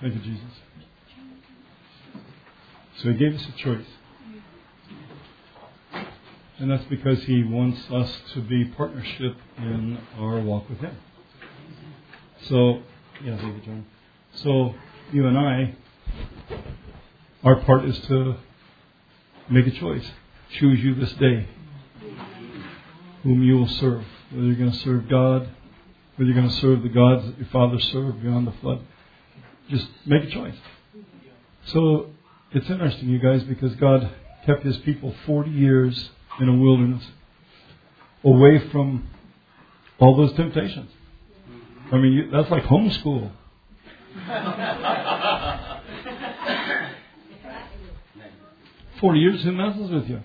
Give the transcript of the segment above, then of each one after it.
Thank you, Jesus. So he gave us a choice. And that's because he wants us to be partnership in our walk with him. So, yeah, David John. So, you and I, our part is to make a choice. Choose you this day whom you will serve. Whether you're going to serve God, whether you're going to serve the gods that your father served beyond the flood. Just make a choice. So, it's interesting, you guys, because God kept his people 40 years in a wilderness, away from all those temptations. I mean, you, that's like homeschool. Forty years, who messes with you?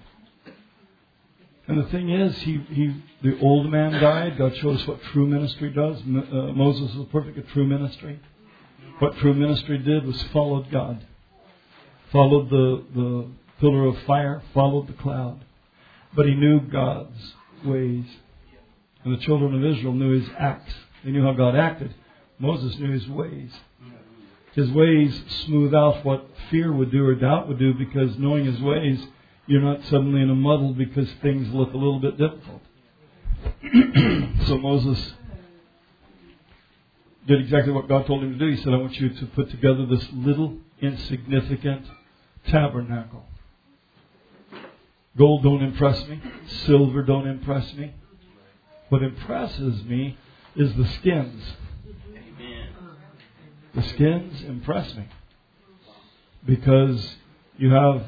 And the thing is, he, he, the old man died. God showed us what true ministry does. Uh, Moses was perfect at true ministry. What true ministry did was followed God, followed the, the pillar of fire, followed the cloud. But he knew God's ways. And the children of Israel knew his acts. They knew how God acted. Moses knew his ways. His ways smooth out what fear would do or doubt would do because knowing his ways, you're not suddenly in a muddle because things look a little bit difficult. so Moses did exactly what God told him to do. He said, I want you to put together this little insignificant tabernacle. Gold don't impress me. Silver don't impress me. What impresses me is the skins. The skins impress me. Because you have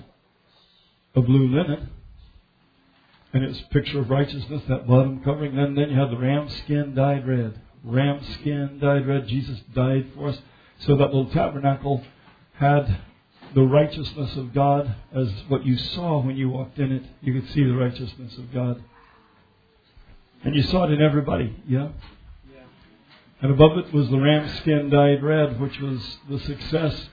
a blue linen, and it's a picture of righteousness, that bottom covering, and then you have the ram skin dyed red. Ram skin dyed red. Jesus died for us. So that little tabernacle had the righteousness of God as what you saw when you walked in it. You could see the righteousness of God. And you saw it in everybody, yeah? And above it was the ram skin dyed red, which was the success.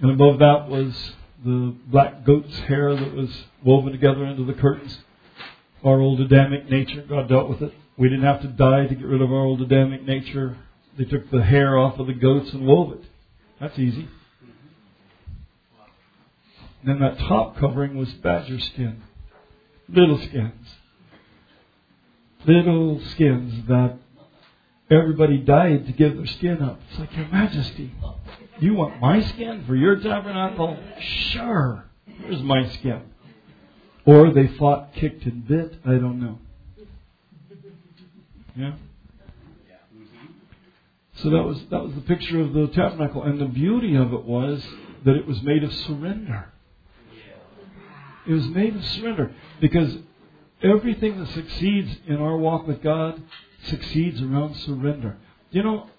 And above that was the black goat's hair that was woven together into the curtains. Our old Adamic nature, God dealt with it. We didn't have to die to get rid of our old Adamic nature. They took the hair off of the goats and wove it. That's easy. And then that top covering was badger skin. Little skins. Little skins that everybody died to give their skin up. It's like, Your Majesty, you want my skin for your tabernacle? Sure. Here's my skin. Or they fought, kicked, and bit. I don't know. Yeah? So that was that was the picture of the tabernacle, and the beauty of it was that it was made of surrender. It was made of surrender. Because everything that succeeds in our walk with God succeeds around surrender. You know,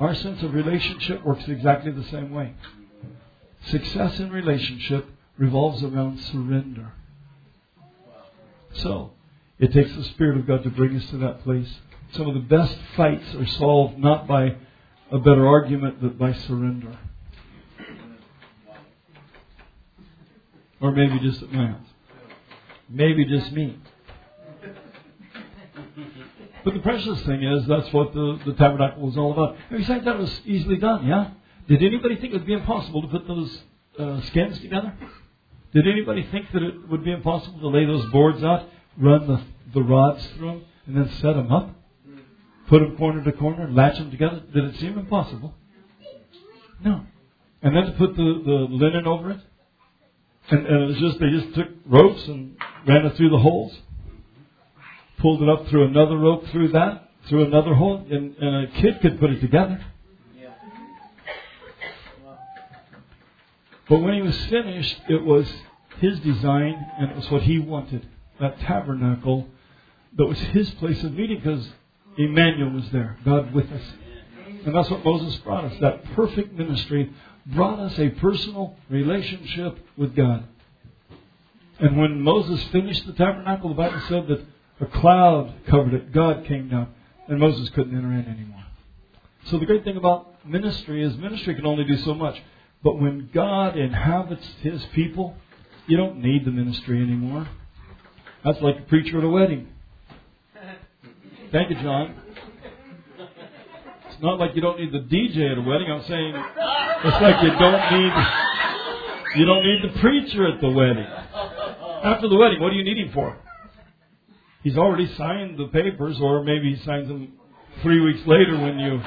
our sense of relationship works exactly the same way. Success in relationship revolves around surrender. So, it takes the Spirit of God to bring us to that place. Some of the best fights are solved not by a better argument, but by surrender. Or maybe just at my house. Maybe just me. But the precious thing is, that's what the, the tabernacle was all about. And think that was easily done, yeah? Did anybody think it would be impossible to put those uh, skins together? Did anybody think that it would be impossible to lay those boards out, run the, the rods through them, and then set them up? Put them corner to corner, and latch them together? Did it seem impossible? No. And then to put the, the linen over it? And, and it was just, they just took ropes and ran it through the holes, pulled it up through another rope through that, through another hole, and, and a kid could put it together. But when he was finished, it was his design and it was what he wanted. That tabernacle that was his place of meeting because Emmanuel was there, God with us. And that's what Moses brought us. That perfect ministry brought us a personal relationship with God. And when Moses finished the tabernacle, the Bible said that a cloud covered it. God came down, and Moses couldn't enter in anymore. So the great thing about ministry is ministry can only do so much. But when God inhabits his people, you don't need the ministry anymore. That's like a preacher at a wedding. Thank you, John. It's not like you don't need the DJ at a wedding. I'm saying It's like you don't need you don't need the preacher at the wedding. After the wedding, what do you need him for? He's already signed the papers, or maybe he signs them three weeks later when you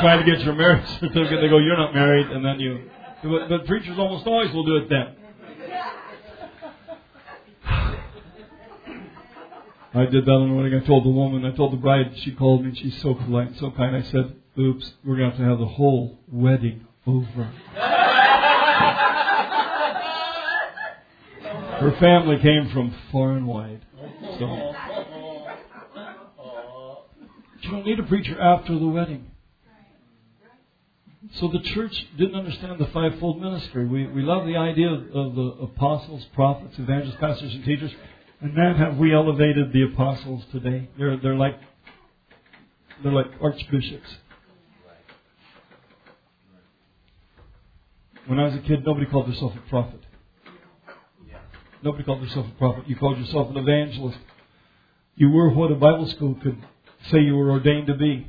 try to get your marriage certificate. They go, "You're not married," and then you. But, but preachers almost always will do it then. I did that on the wedding. I told the woman, I told the bride, she called me, and she's so polite and so kind. I said, "Oops, we're going to have to have the whole wedding over." Her family came from far and wide. So you don't need a preacher after the wedding. So the church didn't understand the fivefold ministry. We, we love the idea of the apostles, prophets, evangelists, pastors, and teachers. And man, have we elevated the apostles today? They're, they're like they're like archbishops. When I was a kid, nobody called themselves a prophet. Nobody called yourself a prophet. You called yourself an evangelist. You were what a Bible school could say you were ordained to be.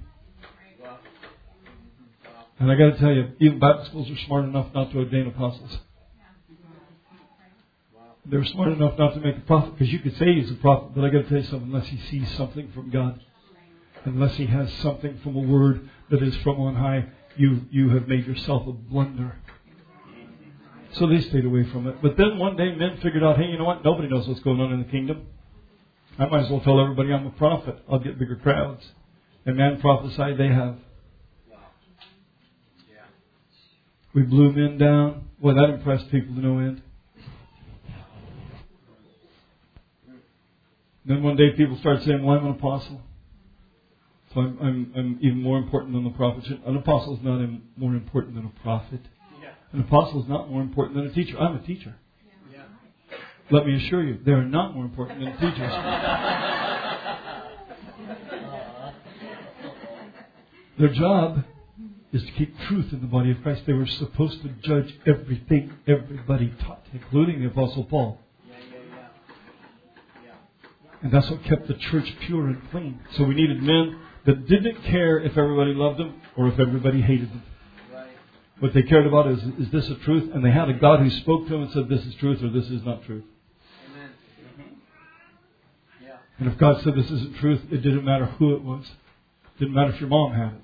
And I got to tell you, even Bible schools are smart enough not to ordain apostles. They're smart enough not to make a prophet because you could say he's a prophet, but I got to tell you something. Unless he sees something from God, unless he has something from a word that is from on high, you you have made yourself a blunder. So they stayed away from it. But then one day men figured out, hey, you know what? Nobody knows what's going on in the kingdom. I might as well tell everybody I'm a prophet. I'll get bigger crowds. And man prophesied they have. We blew men down. Well, that impressed people to no end. Then one day people started saying, well, I'm an apostle. So I'm, I'm, I'm even more important than the prophet. An apostle is not more important than a prophet. An apostle is not more important than a teacher. I'm a teacher. Let me assure you, they are not more important than teachers. Their job is to keep truth in the body of Christ. They were supposed to judge everything everybody taught, including the Apostle Paul. And that's what kept the church pure and clean. So we needed men that didn't care if everybody loved them or if everybody hated them. Right. What they cared about is, is this a truth? And they had a God who spoke to them and said, this is truth or this is not truth. Amen. Mm-hmm. Yeah. And if God said this isn't truth, it didn't matter who it was. It didn't matter if your mom had it.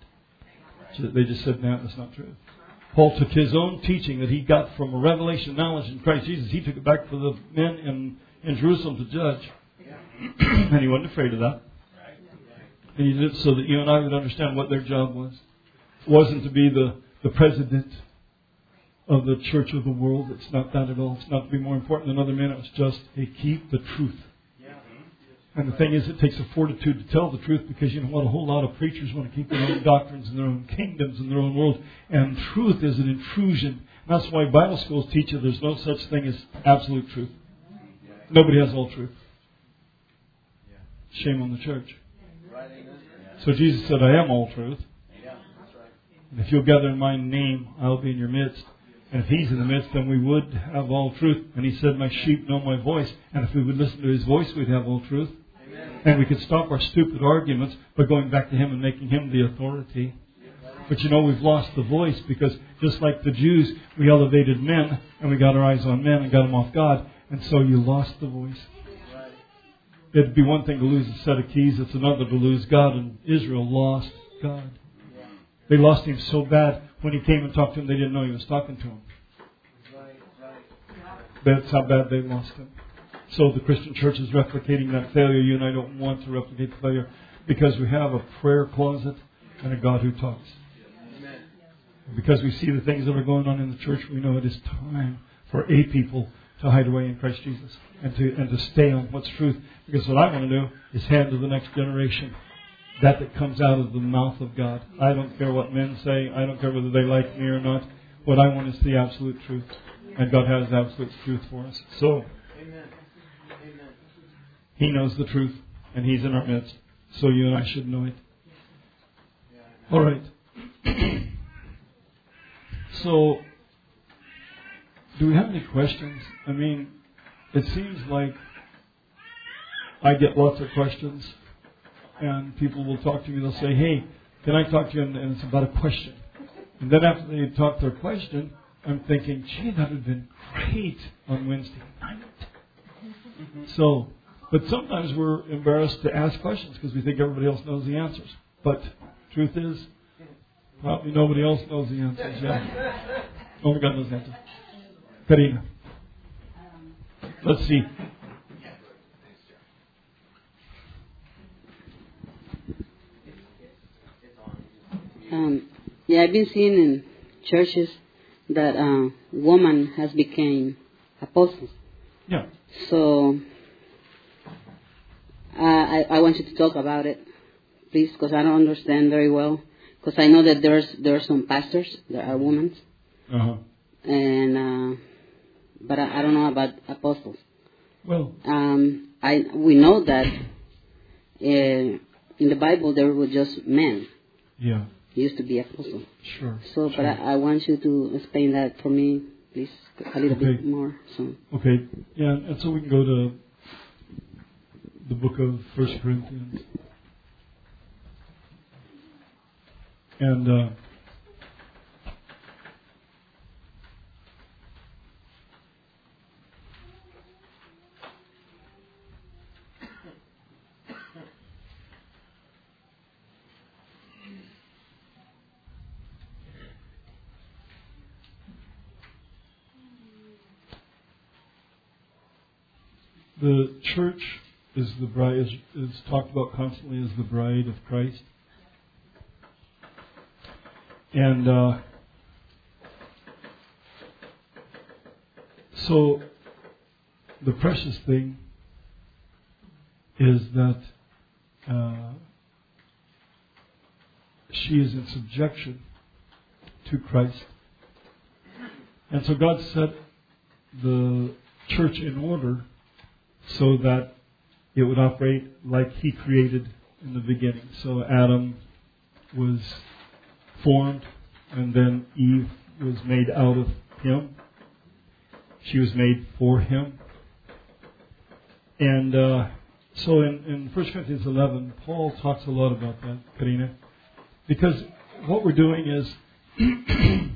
So they just said, no, that's not true. Paul took his own teaching that he got from a revelation knowledge in Christ Jesus. He took it back for the men in, in Jerusalem to judge. and he wasn't afraid of that. And he did it so that you and I would understand what their job was. It wasn't to be the the president of the church of the world. It's not that at all. It's not to be more important than other men. It was just, to keep the truth. And the thing is, it takes a fortitude to tell the truth because you know what? A whole lot of preachers want to keep their own doctrines and their own kingdoms and their own world. And truth is an intrusion. And that's why Bible schools teach you there's no such thing as absolute truth. Nobody has all truth. Shame on the church. So Jesus said, I am all truth. And if you'll gather in my name, I'll be in your midst. And if he's in the midst, then we would have all truth. And he said, My sheep know my voice. And if we would listen to his voice, we'd have all truth. Amen. And we could stop our stupid arguments by going back to him and making him the authority. But you know, we've lost the voice because just like the Jews, we elevated men and we got our eyes on men and got them off God. And so you lost the voice. It'd be one thing to lose a set of keys, it's another to lose God. And Israel lost God. They lost him so bad when he came and talked to them, they didn't know he was talking to them. That's how bad they lost him. So the Christian church is replicating that failure. You and I don't want to replicate the failure because we have a prayer closet and a God who talks. Because we see the things that are going on in the church, we know it is time for a people to hide away in Christ Jesus and to and to stay on what's truth. Because what I want to do is hand to the next generation that that comes out of the mouth of God. I don't care what men say. I don't care whether they like me or not. What I want is the absolute truth. And God has absolute truth for us. So, Amen. He knows the truth, and He's in our midst. So you and I should know it. All right. so, do we have any questions? I mean, it seems like I get lots of questions and people will talk to me. They'll say, "Hey, can I talk to you?" And, it's about a question. And then after they talked their question, I'm thinking, gee, that would have been great on Wednesday night. So, but sometimes we're embarrassed to ask questions because we think everybody else knows the answers. But truth is, probably nobody else knows the answers. Yeah. Only God knows the answers. Karina. Let's see. Um, yeah, I've been seeing in churches that uh, woman has become apostles. Yeah. So uh, I, I want you to talk about it, please, because I don't understand very well. Because I know that there's there are some pastors that are women, Uh-huh. and uh, but I, I don't know about apostles. Well, Um, I we know that uh, in the Bible there were just men yeah, used to be apostles. sure. So, but. I, I want you to explain that for me, please, a little bit more. So, Okay, yeah, and so we can go to the book of First Corinthians. And uh, the church is the bride is, is talked about constantly as the bride of Christ. And uh, so the precious thing is that uh, she is in subjection to Christ. And so God set the church in order so that it would operate like He created in the beginning. So Adam was formed, and then Eve was made out of him. She was made for him. And uh, so in, in 1 Corinthians 11, Paul talks a lot about that, Karina, because what we're doing is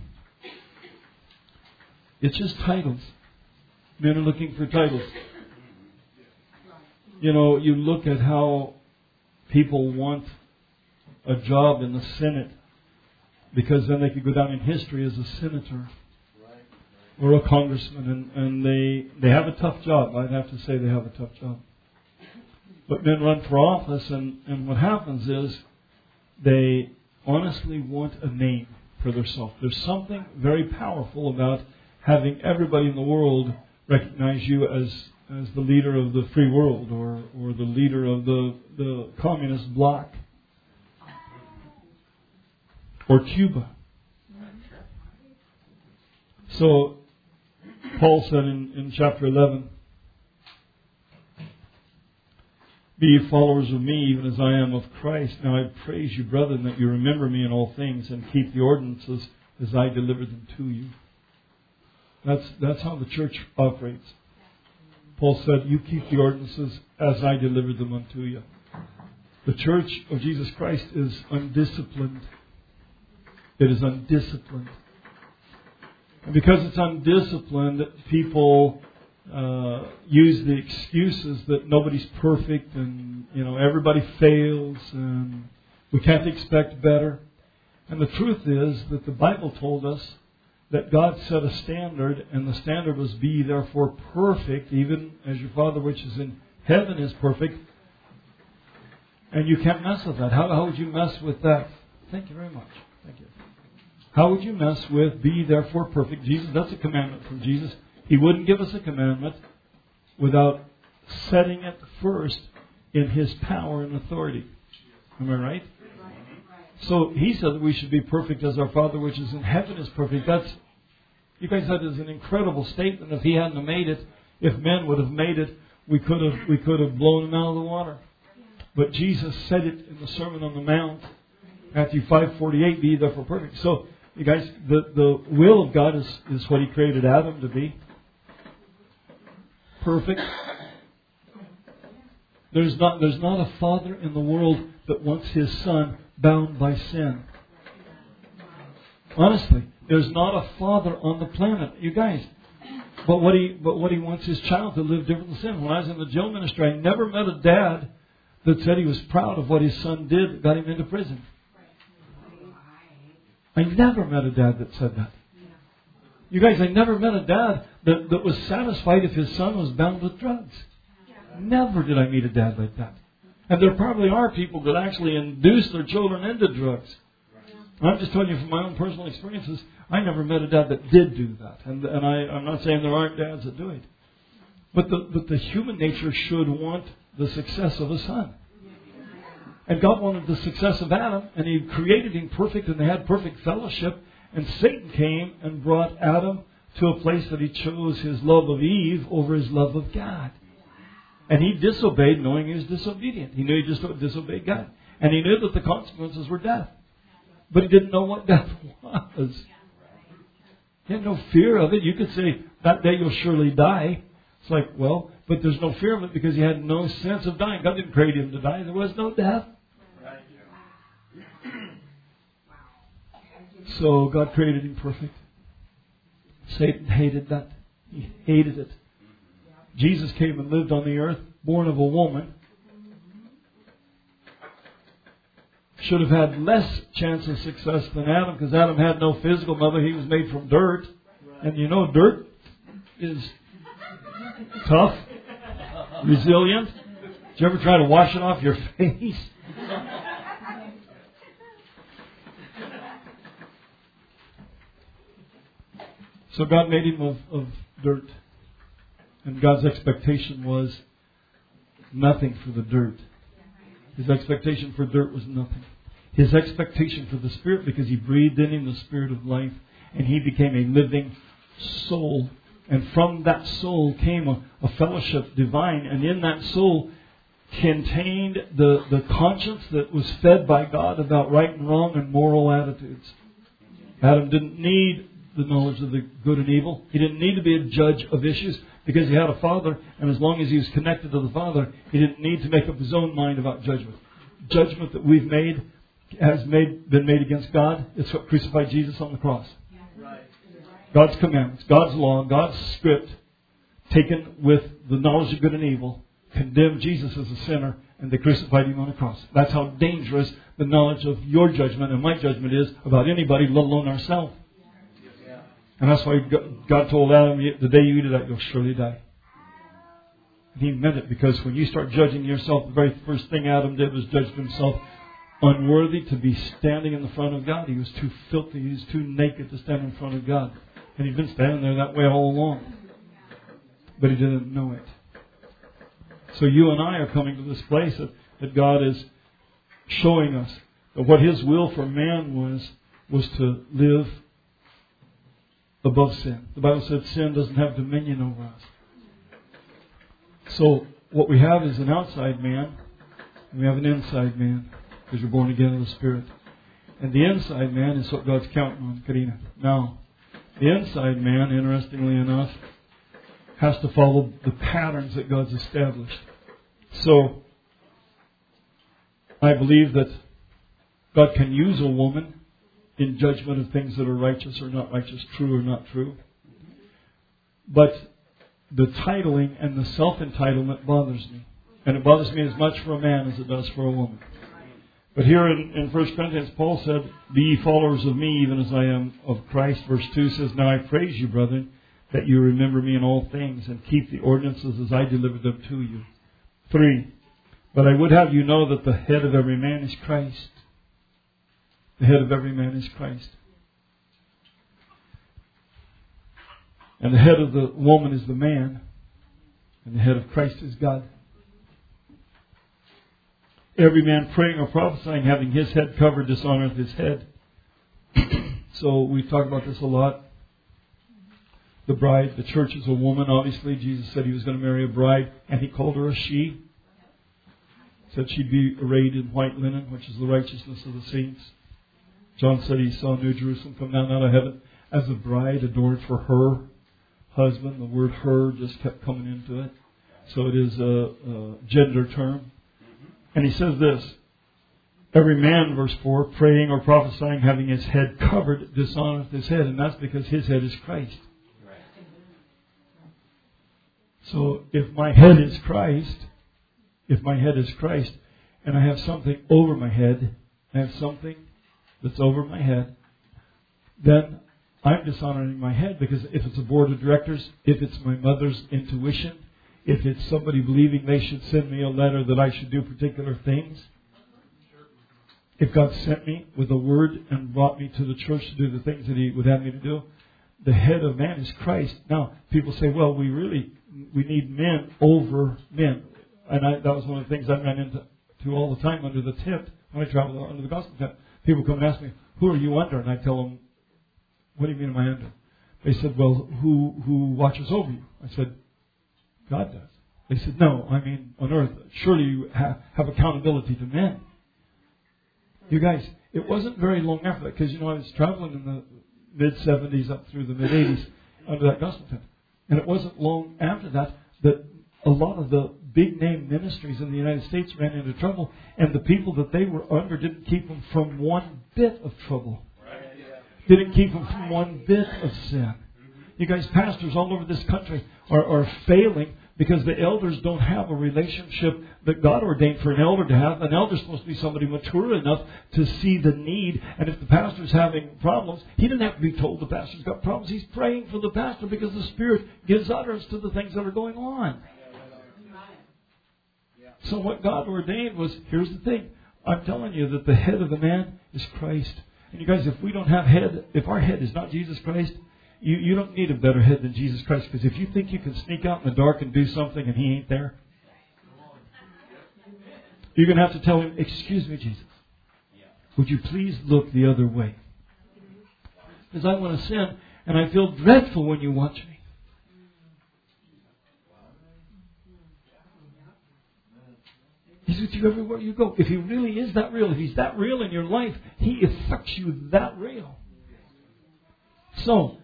it's just titles. Men are looking for titles. You know, you look at how people want a job in the Senate because then they could go down in history as a senator or a congressman, and, and they they have a tough job. I'd have to say they have a tough job. But men run for office, and, and what happens is they honestly want a name for themselves. There's something very powerful about having everybody in the world recognize you as as the leader of the free world or, or the leader of the, the communist bloc or Cuba. So, Paul said in, in chapter 11, Be followers of me, even as I am of Christ. Now I praise you, brethren, that you remember me in all things and keep the ordinances as I delivered them to you. That's, that's how the church operates. Paul said, You keep the ordinances as I delivered them unto you. The church of Jesus Christ is undisciplined. It is undisciplined. And because it's undisciplined, people uh, use the excuses that nobody's perfect and you know everybody fails and we can't expect better. And the truth is that the Bible told us that God set a standard, and the standard was be therefore perfect, even as your Father which is in heaven is perfect. And you can't mess with that. How, how would you mess with that? Thank you very much. Thank you. How would you mess with be therefore perfect? Jesus, that's a commandment from Jesus. He wouldn't give us a commandment without setting it first in His power and authority. Am I right? So He said that we should be perfect as our Father which is in heaven is perfect. That's you guys that is an incredible statement. If He hadn't made it, if men would have made it, we could have we could have blown him out of the water. But Jesus said it in the Sermon on the Mount, Matthew five forty eight. Be therefore perfect. So you guys, the the will of God is is what He created Adam to be. Perfect. There's not there's not a father in the world that wants his son bound by sin. Honestly, there's not a father on the planet, you guys. But what he but what he wants his child to live different than sin. When I was in the jail ministry, I never met a dad that said he was proud of what his son did that got him into prison. I never met a dad that said that. You guys, I never met a dad that, that was satisfied if his son was bound with drugs. Never did I meet a dad like that. And there probably are people that actually induce their children into drugs. I'm just telling you from my own personal experiences, I never met a dad that did do that. And, and I, I'm not saying there aren't dads that do it. But the, but the human nature should want the success of a son. And God wanted the success of Adam, and He created him perfect, and they had perfect fellowship. And Satan came and brought Adam to a place that he chose his love of Eve over his love of God. And he disobeyed knowing he was disobedient. He knew he just disobeyed God. And he knew that the consequences were death. But he didn't know what death was. He had no fear of it. You could say, that day you'll surely die. It's like, well, but there's no fear of it because he had no sense of dying. God didn't create him to die. There was no death. So God created him perfect. Satan hated that. He hated it. Jesus came and lived on the earth, born of a woman. Should have had less chance of success than Adam because Adam had no physical mother. He was made from dirt. And you know, dirt is tough, resilient. Did you ever try to wash it off your face? So God made him of, of dirt. And God's expectation was nothing for the dirt. His expectation for dirt was nothing. His expectation for the Spirit, because He breathed in him the Spirit of life, and he became a living soul. And from that soul came a, a fellowship divine, and in that soul contained the, the conscience that was fed by God about right and wrong and moral attitudes. Adam didn't need the knowledge of the good and evil. He didn't need to be a judge of issues because he had a father, and as long as he was connected to the father, he didn't need to make up his own mind about judgment. Judgment that we've made has made, been made against God. It's what crucified Jesus on the cross. God's commandments, God's law, God's script, taken with the knowledge of good and evil, condemned Jesus as a sinner, and they crucified him on the cross. That's how dangerous the knowledge of your judgment and my judgment is about anybody, let alone ourselves. And that's why God told Adam, the day you eat of that, you'll surely die. And he meant it because when you start judging yourself, the very first thing Adam did was judge himself unworthy to be standing in the front of God. He was too filthy, he was too naked to stand in front of God. And he'd been standing there that way all along. But he didn't know it. So you and I are coming to this place that, that God is showing us that what his will for man was was to live above sin. The Bible said sin doesn't have dominion over us. So what we have is an outside man, and we have an inside man, because you're born again of the Spirit. And the inside man is what God's counting on, Karina. Now, the inside man, interestingly enough, has to follow the patterns that God's established. So, I believe that God can use a woman in judgment of things that are righteous or not righteous, true or not true. But the titling and the self entitlement bothers me. And it bothers me as much for a man as it does for a woman. But here in, in 1 Corinthians, Paul said, Be ye followers of me, even as I am of Christ. Verse 2 says, Now I praise you, brethren, that you remember me in all things, and keep the ordinances as I delivered them to you. 3. But I would have you know that the head of every man is Christ the head of every man is Christ. And the head of the woman is the man. And the head of Christ is God. Every man praying or prophesying, having his head covered, dishonoreth his head. so we talk about this a lot. The bride, the church is a woman. Obviously, Jesus said he was going to marry a bride, and he called her a she. Said she'd be arrayed in white linen, which is the righteousness of the saints. John said he saw New Jerusalem come down out of heaven as a bride adorned for her husband. The word her just kept coming into it. So it is a, a gender term. And he says this Every man, verse 4, praying or prophesying, having his head covered, dishonoreth his head, and that's because his head is Christ. So if my head is Christ, if my head is Christ, and I have something over my head, I have something that's over my head, then I'm dishonoring my head because if it's a board of directors, if it's my mother's intuition, if it's somebody believing they should send me a letter that I should do particular things, if God sent me with a word and brought me to the church to do the things that He would have me to do, the head of man is Christ. Now, people say, well, we really we need men over men, and I, that was one of the things I ran into all the time under the tent when I traveled under the gospel tent. People come and ask me, "Who are you under?" And I tell them, "What do you mean am I under?" They said, "Well, who who watches over you?" I said, "God does." They said, "No, I mean on earth. Surely you have, have accountability to men." You guys, it wasn't very long after that because you know I was traveling in the mid 70s up through the mid 80s under that gospel tent. And it wasn't long after that that a lot of the big name ministries in the United States ran into trouble, and the people that they were under didn't keep them from one bit of trouble. Didn't keep them from one bit of sin. You guys, pastors all over this country are, are failing because the elders don't have a relationship that God ordained for an elder to have. An elder is supposed to be somebody mature enough to see the need. And if the pastor's having problems, he doesn't have to be told the pastor's got problems. He's praying for the pastor because the Spirit gives utterance to the things that are going on. So what God ordained was, here's the thing. I'm telling you that the head of the man is Christ. And you guys, if we don't have head, if our head is not Jesus Christ, you, you don't need a better head than Jesus Christ because if you think you can sneak out in the dark and do something and He ain't there, you're going to have to tell Him, Excuse me, Jesus. Would you please look the other way? Because I want to sin and I feel dreadful when you watch me. He's with you everywhere you go. If He really is that real, if He's that real in your life, He affects you that real. So,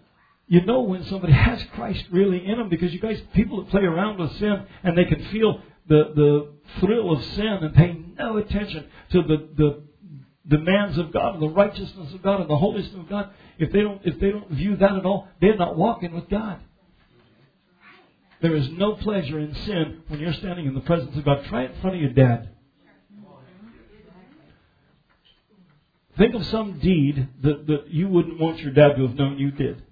you know when somebody has Christ really in them because you guys, people that play around with sin and they can feel the, the thrill of sin and pay no attention to the, the demands of God and the righteousness of God and the holiness of God, if they don't, if they don't view that at all, they're not walking with God. There is no pleasure in sin when you're standing in the presence of God. Try it in front of your dad. Think of some deed that, that you wouldn't want your dad to have known you did.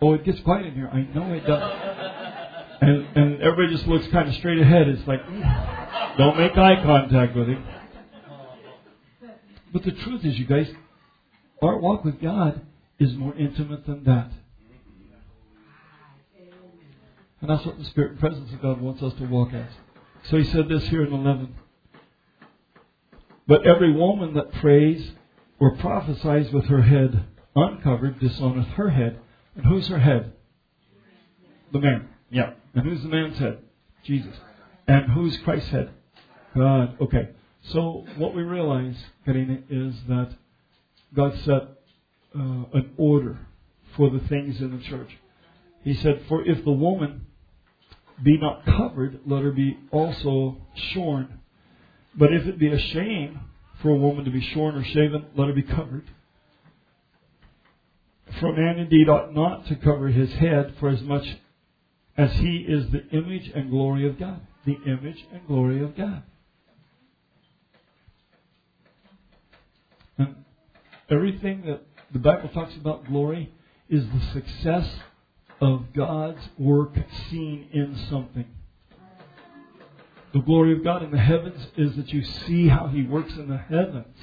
Oh, it gets quiet in here. I know it does. And, and everybody just looks kind of straight ahead. It's like, mm, don't make eye contact with him. But the truth is, you guys, our walk with God is more intimate than that. And that's what the Spirit and presence of God wants us to walk as. So he said this here in 11. But every woman that prays or prophesies with her head uncovered dishonoreth her head. And who's her head? The man. Yeah. And who's the man's head? Jesus. And who's Christ's head? God. Okay. So what we realize, Karina, is that God set uh, an order for the things in the church. He said, For if the woman be not covered, let her be also shorn. But if it be a shame for a woman to be shorn or shaven, let her be covered. For a man indeed ought not to cover his head, for as much as he is the image and glory of God. The image and glory of God. And everything that the Bible talks about glory is the success of God's work seen in something. The glory of God in the heavens is that you see how He works in the heavens.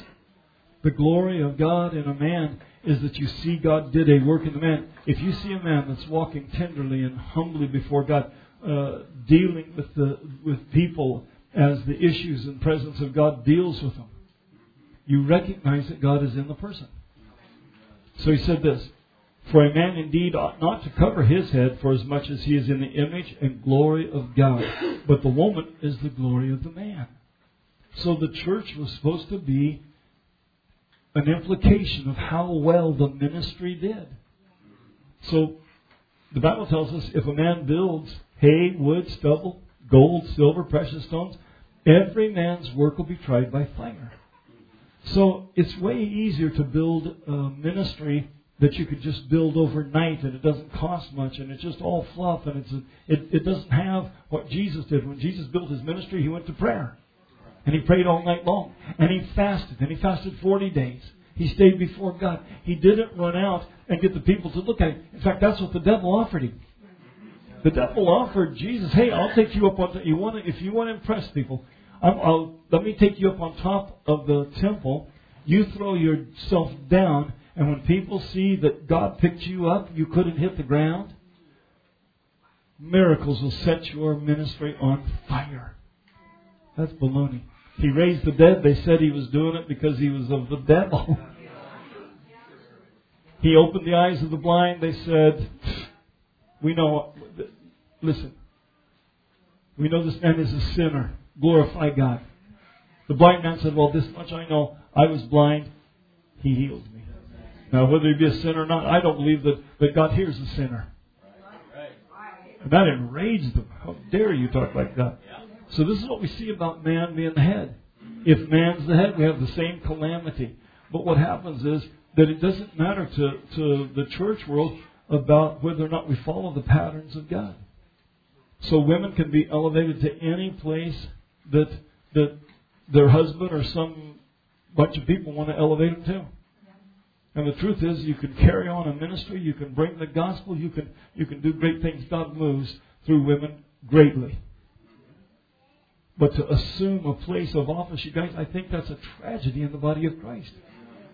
The glory of God in a man is that you see God did a work in the man. If you see a man that's walking tenderly and humbly before God, uh, dealing with the with people as the issues and presence of God deals with them, you recognize that God is in the person. So he said this. For a man indeed ought not to cover his head, for as much as he is in the image and glory of God. But the woman is the glory of the man. So the church was supposed to be an implication of how well the ministry did. So the Bible tells us if a man builds hay, wood, stubble, gold, silver, precious stones, every man's work will be tried by fire. So it's way easier to build a ministry that you could just build overnight and it doesn't cost much and it's just all fluff and it's a, it, it doesn't have what Jesus did. When Jesus built his ministry, he went to prayer. And he prayed all night long. And he fasted. And he fasted 40 days. He stayed before God. He didn't run out and get the people to look at him. In fact, that's what the devil offered him. The devil offered Jesus, "Hey, I'll take you up on. You want to, if you want to impress people, I'll, I'll, let me take you up on top of the temple. You throw yourself down, and when people see that God picked you up, you couldn't hit the ground. Miracles will set your ministry on fire. That's baloney. He raised the dead. They said he was doing it because he was of the devil. he opened the eyes of the blind. They said, We know, listen, we know this man is a sinner. Glorify God. The blind man said, Well, this much I know. I was blind. He healed. Now, whether he be a sinner or not, I don't believe that, that God hears a sinner. And that enraged them. How dare you talk like that? So this is what we see about man being the head. If man's the head, we have the same calamity. But what happens is that it doesn't matter to, to the church world about whether or not we follow the patterns of God. So women can be elevated to any place that that their husband or some bunch of people want to elevate them to. And the truth is, you can carry on a ministry, you can bring the gospel, you can you can do great things. God moves through women greatly. But to assume a place of office, you guys, I think that's a tragedy in the body of Christ.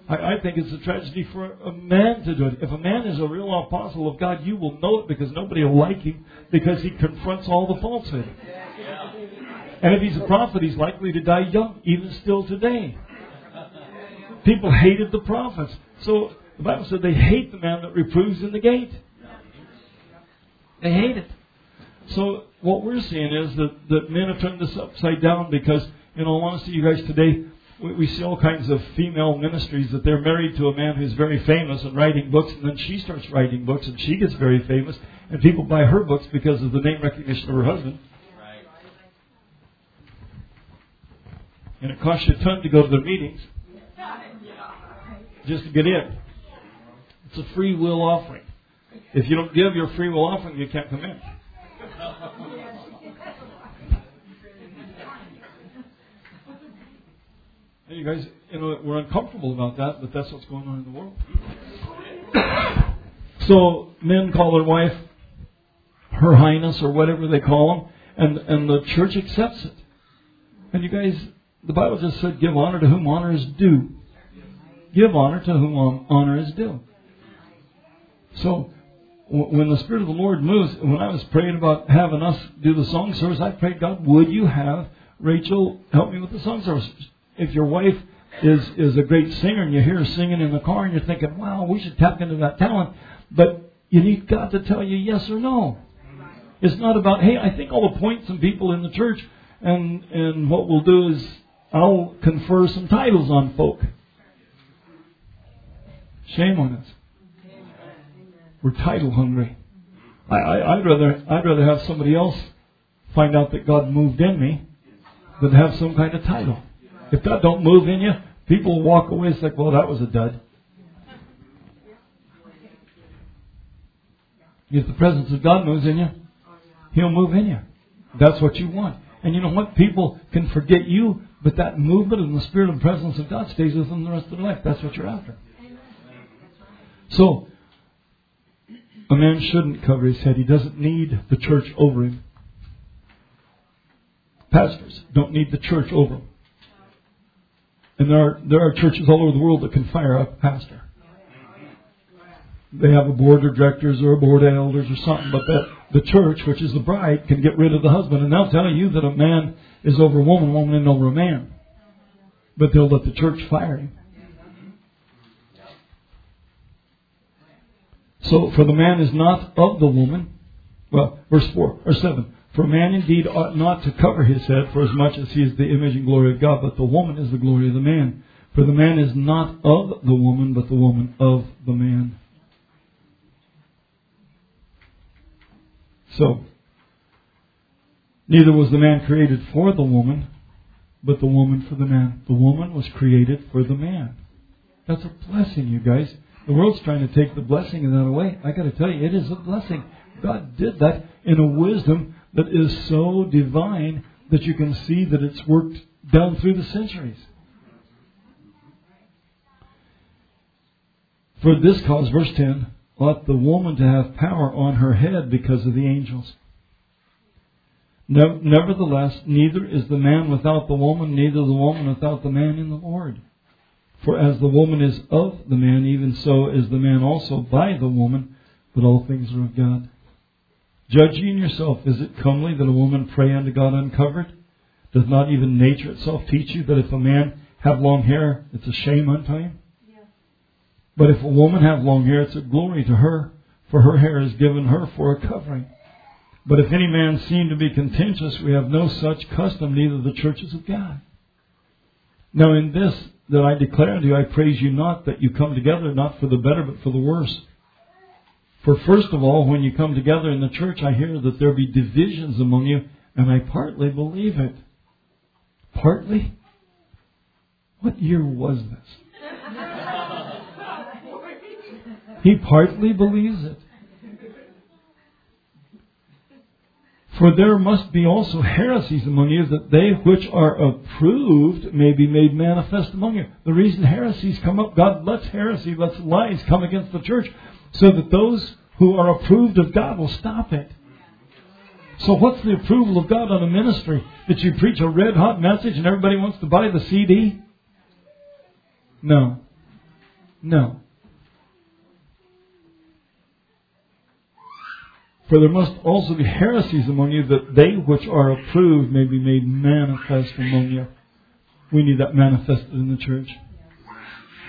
I, I think it's a tragedy for a man to do it. If a man is a real apostle of God, you will know it because nobody will like him because he confronts all the falsehood. And if he's a prophet, he's likely to die young, even still today. People hated the prophets. So the Bible said they hate the man that reproves in the gate. They hate it. So what we're seeing is that, that men have turned this upside down because, in all honesty, you guys today, we, we see all kinds of female ministries that they're married to a man who's very famous and writing books, and then she starts writing books and she gets very famous, and people buy her books because of the name recognition of her husband. And it costs you a ton to go to the meetings just to get in. It's a free will offering. If you don't give your free will offering, you can't come in. Hey, you guys, you know, we're uncomfortable about that, but that's what's going on in the world. so men call their wife Her Highness or whatever they call them, and and the church accepts it. And you guys, the Bible just said, "Give honor to whom honor is due." Give honor to whom honor is due. So when the Spirit of the Lord moves, when I was praying about having us do the song service, I prayed, God, would you have Rachel help me with the song service? If your wife is, is a great singer and you hear her singing in the car and you're thinking, wow, we should tap into that talent, but you need God to tell you yes or no. It's not about, hey, I think I'll appoint some people in the church and, and what we'll do is I'll confer some titles on folk. Shame on us. We're title hungry. I, I, would rather I'd rather have somebody else find out that God moved in me than have some kind of title. If God don't move in you, people walk away and say, "Well, that was a dud." If the presence of God moves in you, He'll move in you. That's what you want. And you know what? People can forget you, but that movement and the spirit and presence of God stays with them the rest of their life. That's what you're after. So, a man shouldn't cover his head. He doesn't need the church over him. Pastors don't need the church over them. And there are, there are churches all over the world that can fire up a pastor. They have a board of directors or a board of elders or something, but that the church, which is the bride, can get rid of the husband. And they'll tell you that a man is over a woman, woman is over a man. But they'll let the church fire him. So, for the man is not of the woman. Well, verse 4 or 7. For man indeed ought not to cover his head, for as much as he is the image and glory of God, but the woman is the glory of the man. For the man is not of the woman, but the woman of the man. So, neither was the man created for the woman, but the woman for the man. The woman was created for the man. That's a blessing, you guys. The world's trying to take the blessing of that away. I got to tell you, it is a blessing. God did that in a wisdom that is so divine that you can see that it's worked down through the centuries. For this cause, verse 10, ought the woman to have power on her head because of the angels. Nevertheless, neither is the man without the woman, neither the woman without the man in the Lord. For as the woman is of the man, even so is the man also by the woman, but all things are of God. Judge ye in yourself, is it comely that a woman pray unto God uncovered? Does not even nature itself teach you that if a man have long hair, it's a shame unto him? But if a woman have long hair, it's a glory to her, for her hair is given her for a covering. But if any man seem to be contentious, we have no such custom, neither the churches of God. Now in this that I declare unto you, I praise you not that you come together, not for the better, but for the worse. For first of all, when you come together in the church, I hear that there be divisions among you, and I partly believe it. Partly? What year was this? he partly believes it. For there must be also heresies among you, that they which are approved may be made manifest among you. The reason heresies come up, God lets heresy, lets lies come against the church, so that those who are approved of God will stop it. So what's the approval of God on a ministry? That you preach a red hot message and everybody wants to buy the CD? No. No. For there must also be heresies among you, that they which are approved may be made manifest among you. We need that manifested in the church.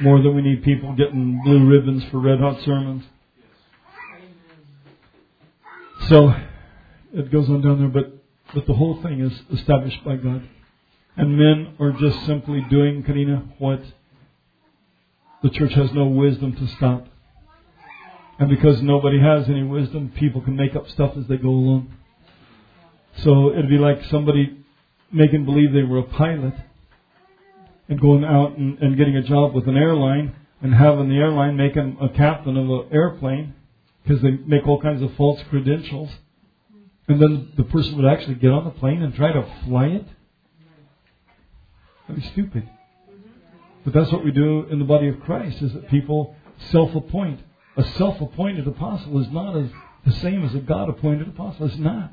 More than we need people getting blue ribbons for red hot sermons. So, it goes on down there, but, but the whole thing is established by God. And men are just simply doing, Karina, what the church has no wisdom to stop. And because nobody has any wisdom, people can make up stuff as they go along. So it'd be like somebody making believe they were a pilot and going out and, and getting a job with an airline and having the airline make them a captain of an airplane because they make all kinds of false credentials. And then the person would actually get on the plane and try to fly it. That'd be stupid. But that's what we do in the body of Christ, is that people self-appoint a self-appointed apostle is not as the same as a God-appointed apostle. It's not,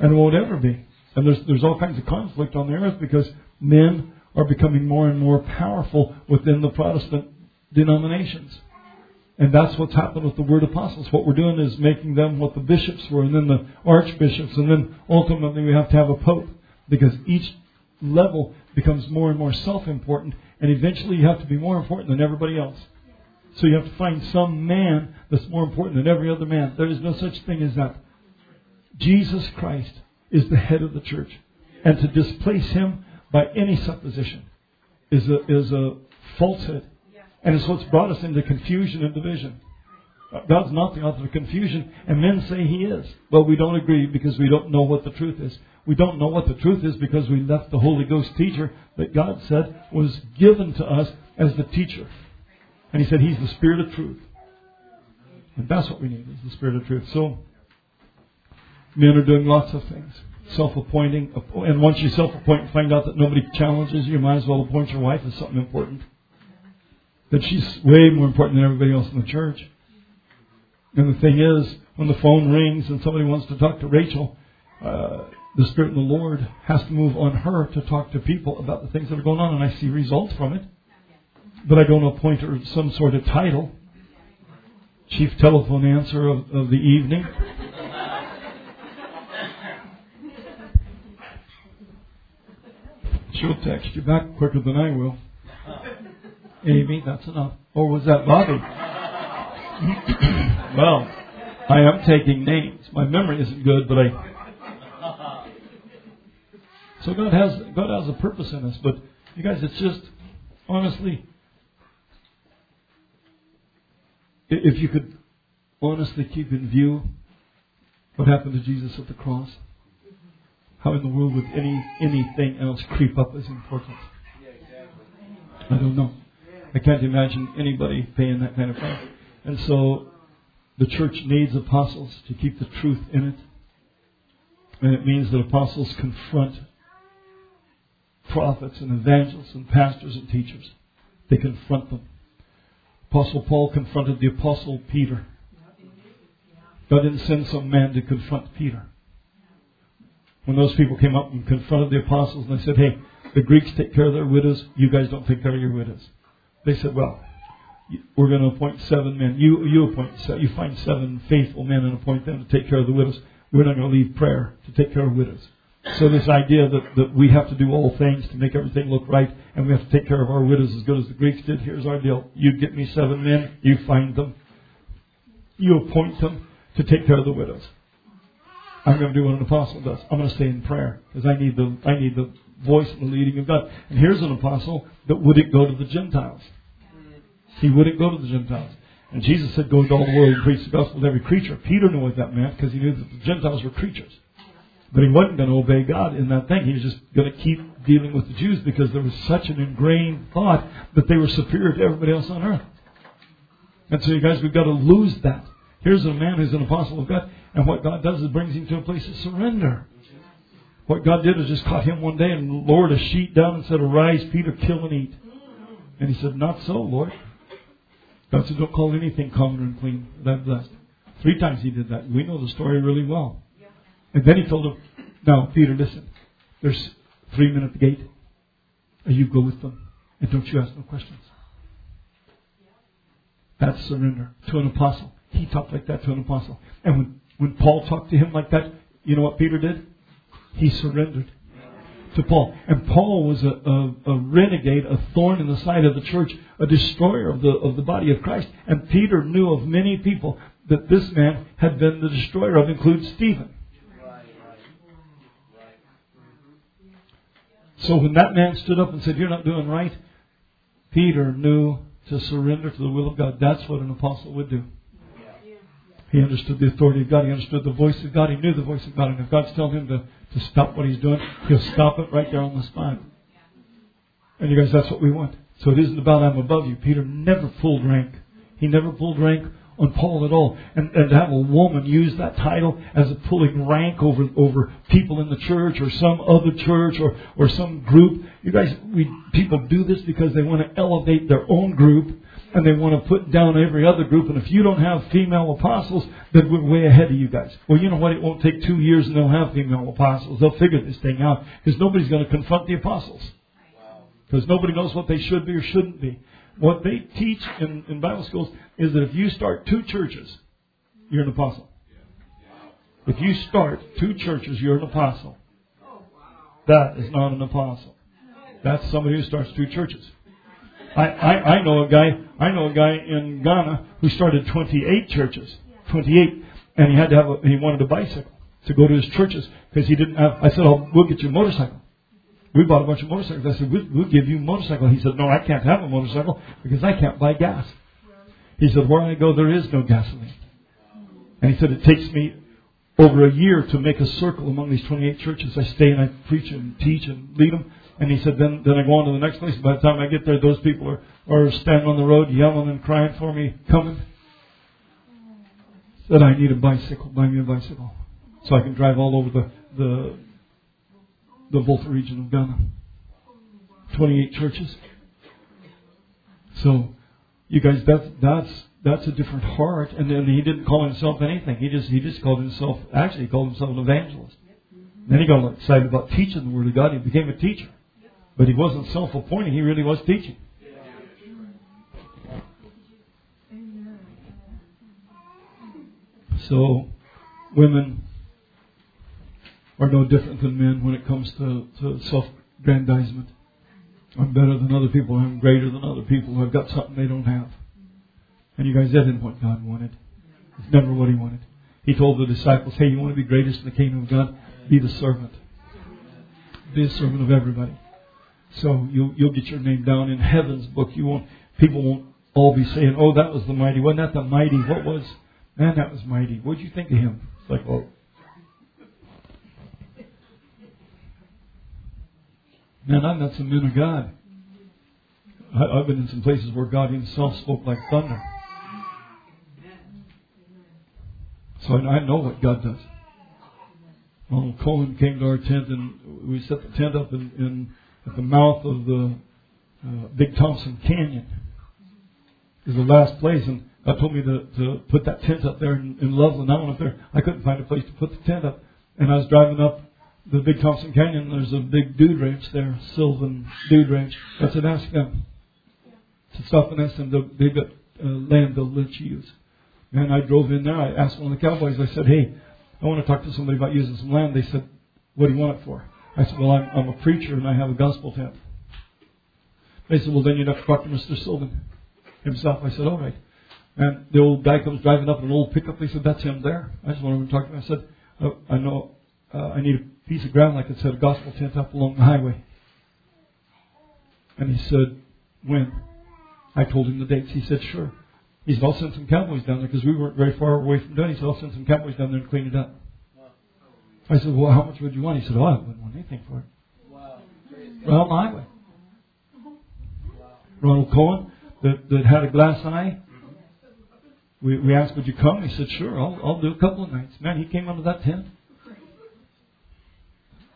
and it won't ever be. And there's there's all kinds of conflict on the earth because men are becoming more and more powerful within the Protestant denominations. And that's what's happened with the word apostles. What we're doing is making them what the bishops were, and then the archbishops, and then ultimately we have to have a pope. Because each level becomes more and more self important, and eventually you have to be more important than everybody else. So you have to find some man that's more important than every other man. There is no such thing as that. Jesus Christ is the head of the church. And to displace him by any supposition is a, is a falsehood. And it's what's brought us into confusion and division. Uh, God's not the author of confusion, and men say He is. But we don't agree because we don't know what the truth is. We don't know what the truth is because we left the Holy Ghost teacher that God said was given to us as the teacher. And he said he's the spirit of truth. And that's what we need, is the spirit of truth. So, men are doing lots of things. Self-appointing. And once you self-appoint and find out that nobody challenges you, you might as well appoint your wife as something important. That she's way more important than everybody else in the church. And the thing is, when the phone rings and somebody wants to talk to Rachel, uh, the Spirit of the Lord has to move on her to talk to people about the things that are going on, and I see results from it but I don't appoint her some sort of title. Chief telephone answer of, of the evening. She'll text you back quicker than I will. Amy, that's enough. Or was that Bobby? well, I am taking names. My memory isn't good, but I. So God has God has a purpose in us, but you guys, it's just honestly If you could honestly keep in view what happened to Jesus at the cross, How in the world would any anything else creep up as important? I don't know. I can't imagine anybody paying that kind of price. And so the church needs apostles to keep the truth in it. And it means that apostles confront prophets and evangelists and pastors and teachers. They confront them. Apostle Paul confronted the Apostle Peter. God didn't send some man to confront Peter. When those people came up and confronted the apostles and they said, hey, the Greeks take care of their widows, you guys don't take care of your widows. They said, well, we're going to appoint seven men. You, you appoint, you find seven faithful men and appoint them to take care of the widows. We're not going to leave prayer to take care of widows. So this idea that, that we have to do all things to make everything look right and we have to take care of our widows as good as the Greeks did, here's our deal. You get me seven men, you find them, you appoint them to take care of the widows. I'm going to do what an apostle does. I'm going to stay in prayer because I need the I need the voice and the leading of God. And here's an apostle that wouldn't go to the Gentiles. He wouldn't go to the Gentiles. And Jesus said, "Go to all the world and preach the gospel to every creature." Peter knew what that meant because he knew that the Gentiles were creatures. But he wasn't going to obey God in that thing. He was just going to keep dealing with the Jews because there was such an ingrained thought that they were superior to everybody else on earth. And so, you guys, we've got to lose that. Here's a man who's an apostle of God, and what God does is brings him to a place of surrender. What God did is just caught him one day and lowered a sheet down and said, Arise, Peter, kill and eat. And he said, Not so, Lord. God said, Don't call anything common and clean, that blessed. Three times he did that. We know the story really well. And then he told him, Now, Peter, listen. There's three men at the gate. And you go with them. And don't you ask no questions. That's surrender to an apostle. He talked like that to an apostle. And when, when Paul talked to him like that, you know what Peter did? He surrendered to Paul. And Paul was a, a, a, renegade, a thorn in the side of the church, a destroyer of the, of the body of Christ. And Peter knew of many people that this man had been the destroyer of, includes Stephen. So when that man stood up and said, You're not doing right, Peter knew to surrender to the will of God. That's what an apostle would do. He understood the authority of God. He understood the voice of God. He knew the voice of God. And if God's telling him to, to stop what he's doing, he'll stop it right there on the spot. And you guys, that's what we want. So it isn't about I'm above you. Peter never pulled rank. He never pulled rank on Paul at all. And, and to have a woman use that title as a pulling rank over, over people in the church or some other church or, or some group. You guys, we, people do this because they want to elevate their own group and they want to put down every other group. And if you don't have female apostles, then we're way ahead of you guys. Well, you know what? It won't take two years and they'll have female apostles. They'll figure this thing out because nobody's going to confront the apostles. Because nobody knows what they should be or shouldn't be. What they teach in, in Bible schools is that if you start two churches, you're an apostle. If you start two churches, you're an apostle. That is not an apostle. That's somebody who starts two churches. I, I, I know a guy, I know a guy in Ghana who started 28 churches. 28. And he had to have a, he wanted a bicycle to go to his churches because he didn't have, I said, oh, we'll get you a motorcycle. We bought a bunch of motorcycles. I said, we'll, we'll give you a motorcycle. He said, no, I can't have a motorcycle because I can't buy gas. He said, where I go, there is no gasoline. And he said, it takes me over a year to make a circle among these 28 churches. I stay and I preach and teach and lead them. And he said, then, then I go on to the next place. By the time I get there, those people are, are standing on the road yelling and crying for me, coming. Said, I need a bicycle. Buy me a bicycle. So I can drive all over the, the, the Volta region of Ghana. 28 churches. So, you guys, that's, that's, that's a different heart. And then he didn't call himself anything. He just, he just called himself, actually, he called himself an evangelist. Then he got excited about teaching the Word of God. He became a teacher. But he wasn't self appointing, he really was teaching. So, women are no different than men when it comes to, to self grandizement. I'm better than other people, I'm greater than other people, I've got something they don't have. And you guys, that isn't what God wanted. It's never what He wanted. He told the disciples, hey, you want to be greatest in the kingdom of God? Be the servant. Be a servant of everybody. So you'll, you'll get your name down in heaven's book. You won't, people won't all be saying, oh, that was the mighty. Wasn't that the mighty? What was, man, that was mighty. What'd you think of him? It's like, well, Man, I met some men of God. I, I've been in some places where God Himself spoke like thunder. So I, I know what God does. Ronald Cohen came to our tent and we set the tent up in, in at the mouth of the uh, Big Thompson Canyon. Is the last place, and God told me to, to put that tent up there in, in Loveland. I went up there. I couldn't find a place to put the tent up, and I was driving up the Big Thompson Canyon. There's a big dude ranch there, Sylvan Dude Ranch. I said, ask them to stop and ask them. They've got uh, land they'll let you use. And I drove in there. I asked one of the cowboys. I said, "Hey, I want to talk to somebody about using some land." They said, "What do you want it for?" I said, "Well, I'm, I'm a preacher and I have a gospel tent." They said, "Well, then you'd have to talk to Mr. Sylvan himself." I said, "All right." And the old guy comes driving up in an old pickup. They said, "That's him there." I just wanted to talk to him. I said, oh, "I know uh, I need a piece of ground like it said a gospel tent up along the highway." And he said, "When?" I told him the dates. He said, "Sure." He said, I'll send some cowboys down there because we weren't very far away from done. He said, I'll send some cowboys down there and clean it up. I said, well, how much would you want? He said, oh, I wouldn't want anything for it. Wow. Well, I would. Ronald Cohen, that, that had a glass eye, we, we asked, would you come? He said, sure, I'll, I'll do a couple of nights. Man, he came under that tent.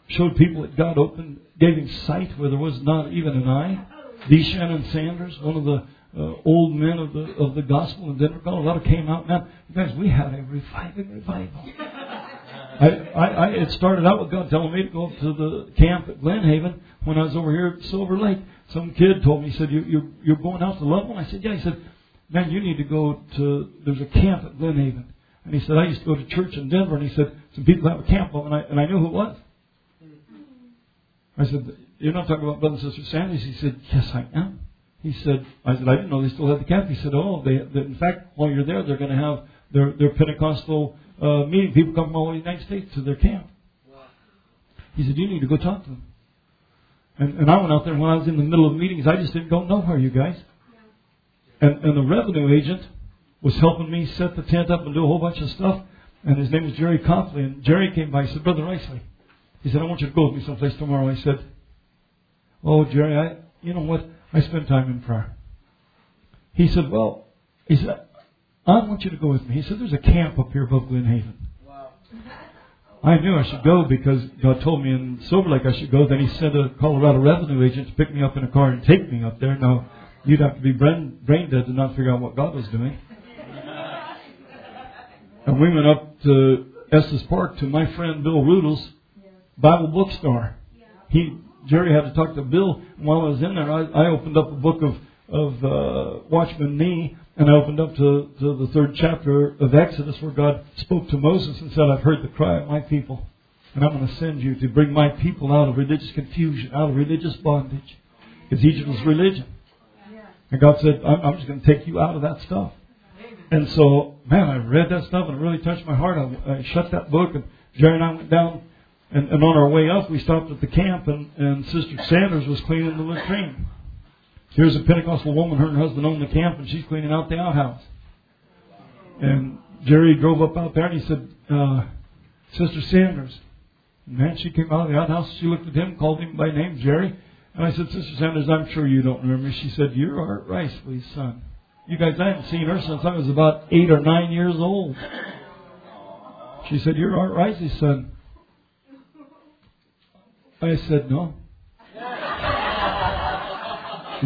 Showed people that God opened, gave him sight where there was not even an eye. D. Shannon Sanders, one of the uh, old men of the of the gospel in Denver, Colorado came out. Man, guys, we had a reviving revival. I, I, I, it started out with God telling me to go to the camp at Glen Haven when I was over here at Silver Lake. Some kid told me, he said, you, you, you're going out to Level? I said, yeah. He said, man, you need to go to, there's a camp at Glen Haven. And he said, I used to go to church in Denver. And he said, some people have a camp. And I, and I knew who it was. I said, you're not talking about Brother and Sister Sanders? He said, yes, I am. He said, I said, I didn't know they still had the camp. He said, oh, they, they in fact, while you're there, they're going to have their, their Pentecostal uh, meeting. People come from all over the United States to their camp. Wow. He said, you need to go talk to them. And, and I went out there, and when I was in the middle of meetings, I just didn't go nowhere, you guys. And, and the revenue agent was helping me set the tent up and do a whole bunch of stuff. And his name was Jerry Copley. And Jerry came by. He said, Brother Riceley. He said, I want you to go with me someplace tomorrow. I said, Oh, Jerry, I, you know what? I spend time in prayer. He said, Well, he said, I want you to go with me. He said, There's a camp up here above Glen Haven. Wow. I knew I should go because God told me in Silver Lake I should go. Then he sent a Colorado revenue agent to pick me up in a car and take me up there. Now, you'd have to be brain, brain dead to not figure out what God was doing. And we went up to Estes Park to my friend Bill Rudels' Bible bookstore. He Jerry had to talk to Bill. While I was in there, I, I opened up a book of of uh, Watchman Nee, and I opened up to, to the third chapter of Exodus, where God spoke to Moses and said, "I've heard the cry of my people, and I'm going to send you to bring my people out of religious confusion, out of religious bondage, because Egypt was religion." And God said, I'm, I'm just going to take you out of that stuff. And so, man, I read that stuff and it really touched my heart. I, I shut that book and Jerry and I went down and, and on our way up, we stopped at the camp, and, and Sister Sanders was cleaning the latrine. Here's a Pentecostal woman, her and her husband own the camp, and she's cleaning out the outhouse. And Jerry drove up out there, and he said, uh, Sister Sanders. And man, she came out of the outhouse, she looked at him, called him by name, Jerry. And I said, Sister Sanders, I'm sure you don't remember me. She said, You're Art Riceley's son. You guys, I haven't seen her since I was about eight or nine years old. She said, You're Art Riceley's son. I said, No.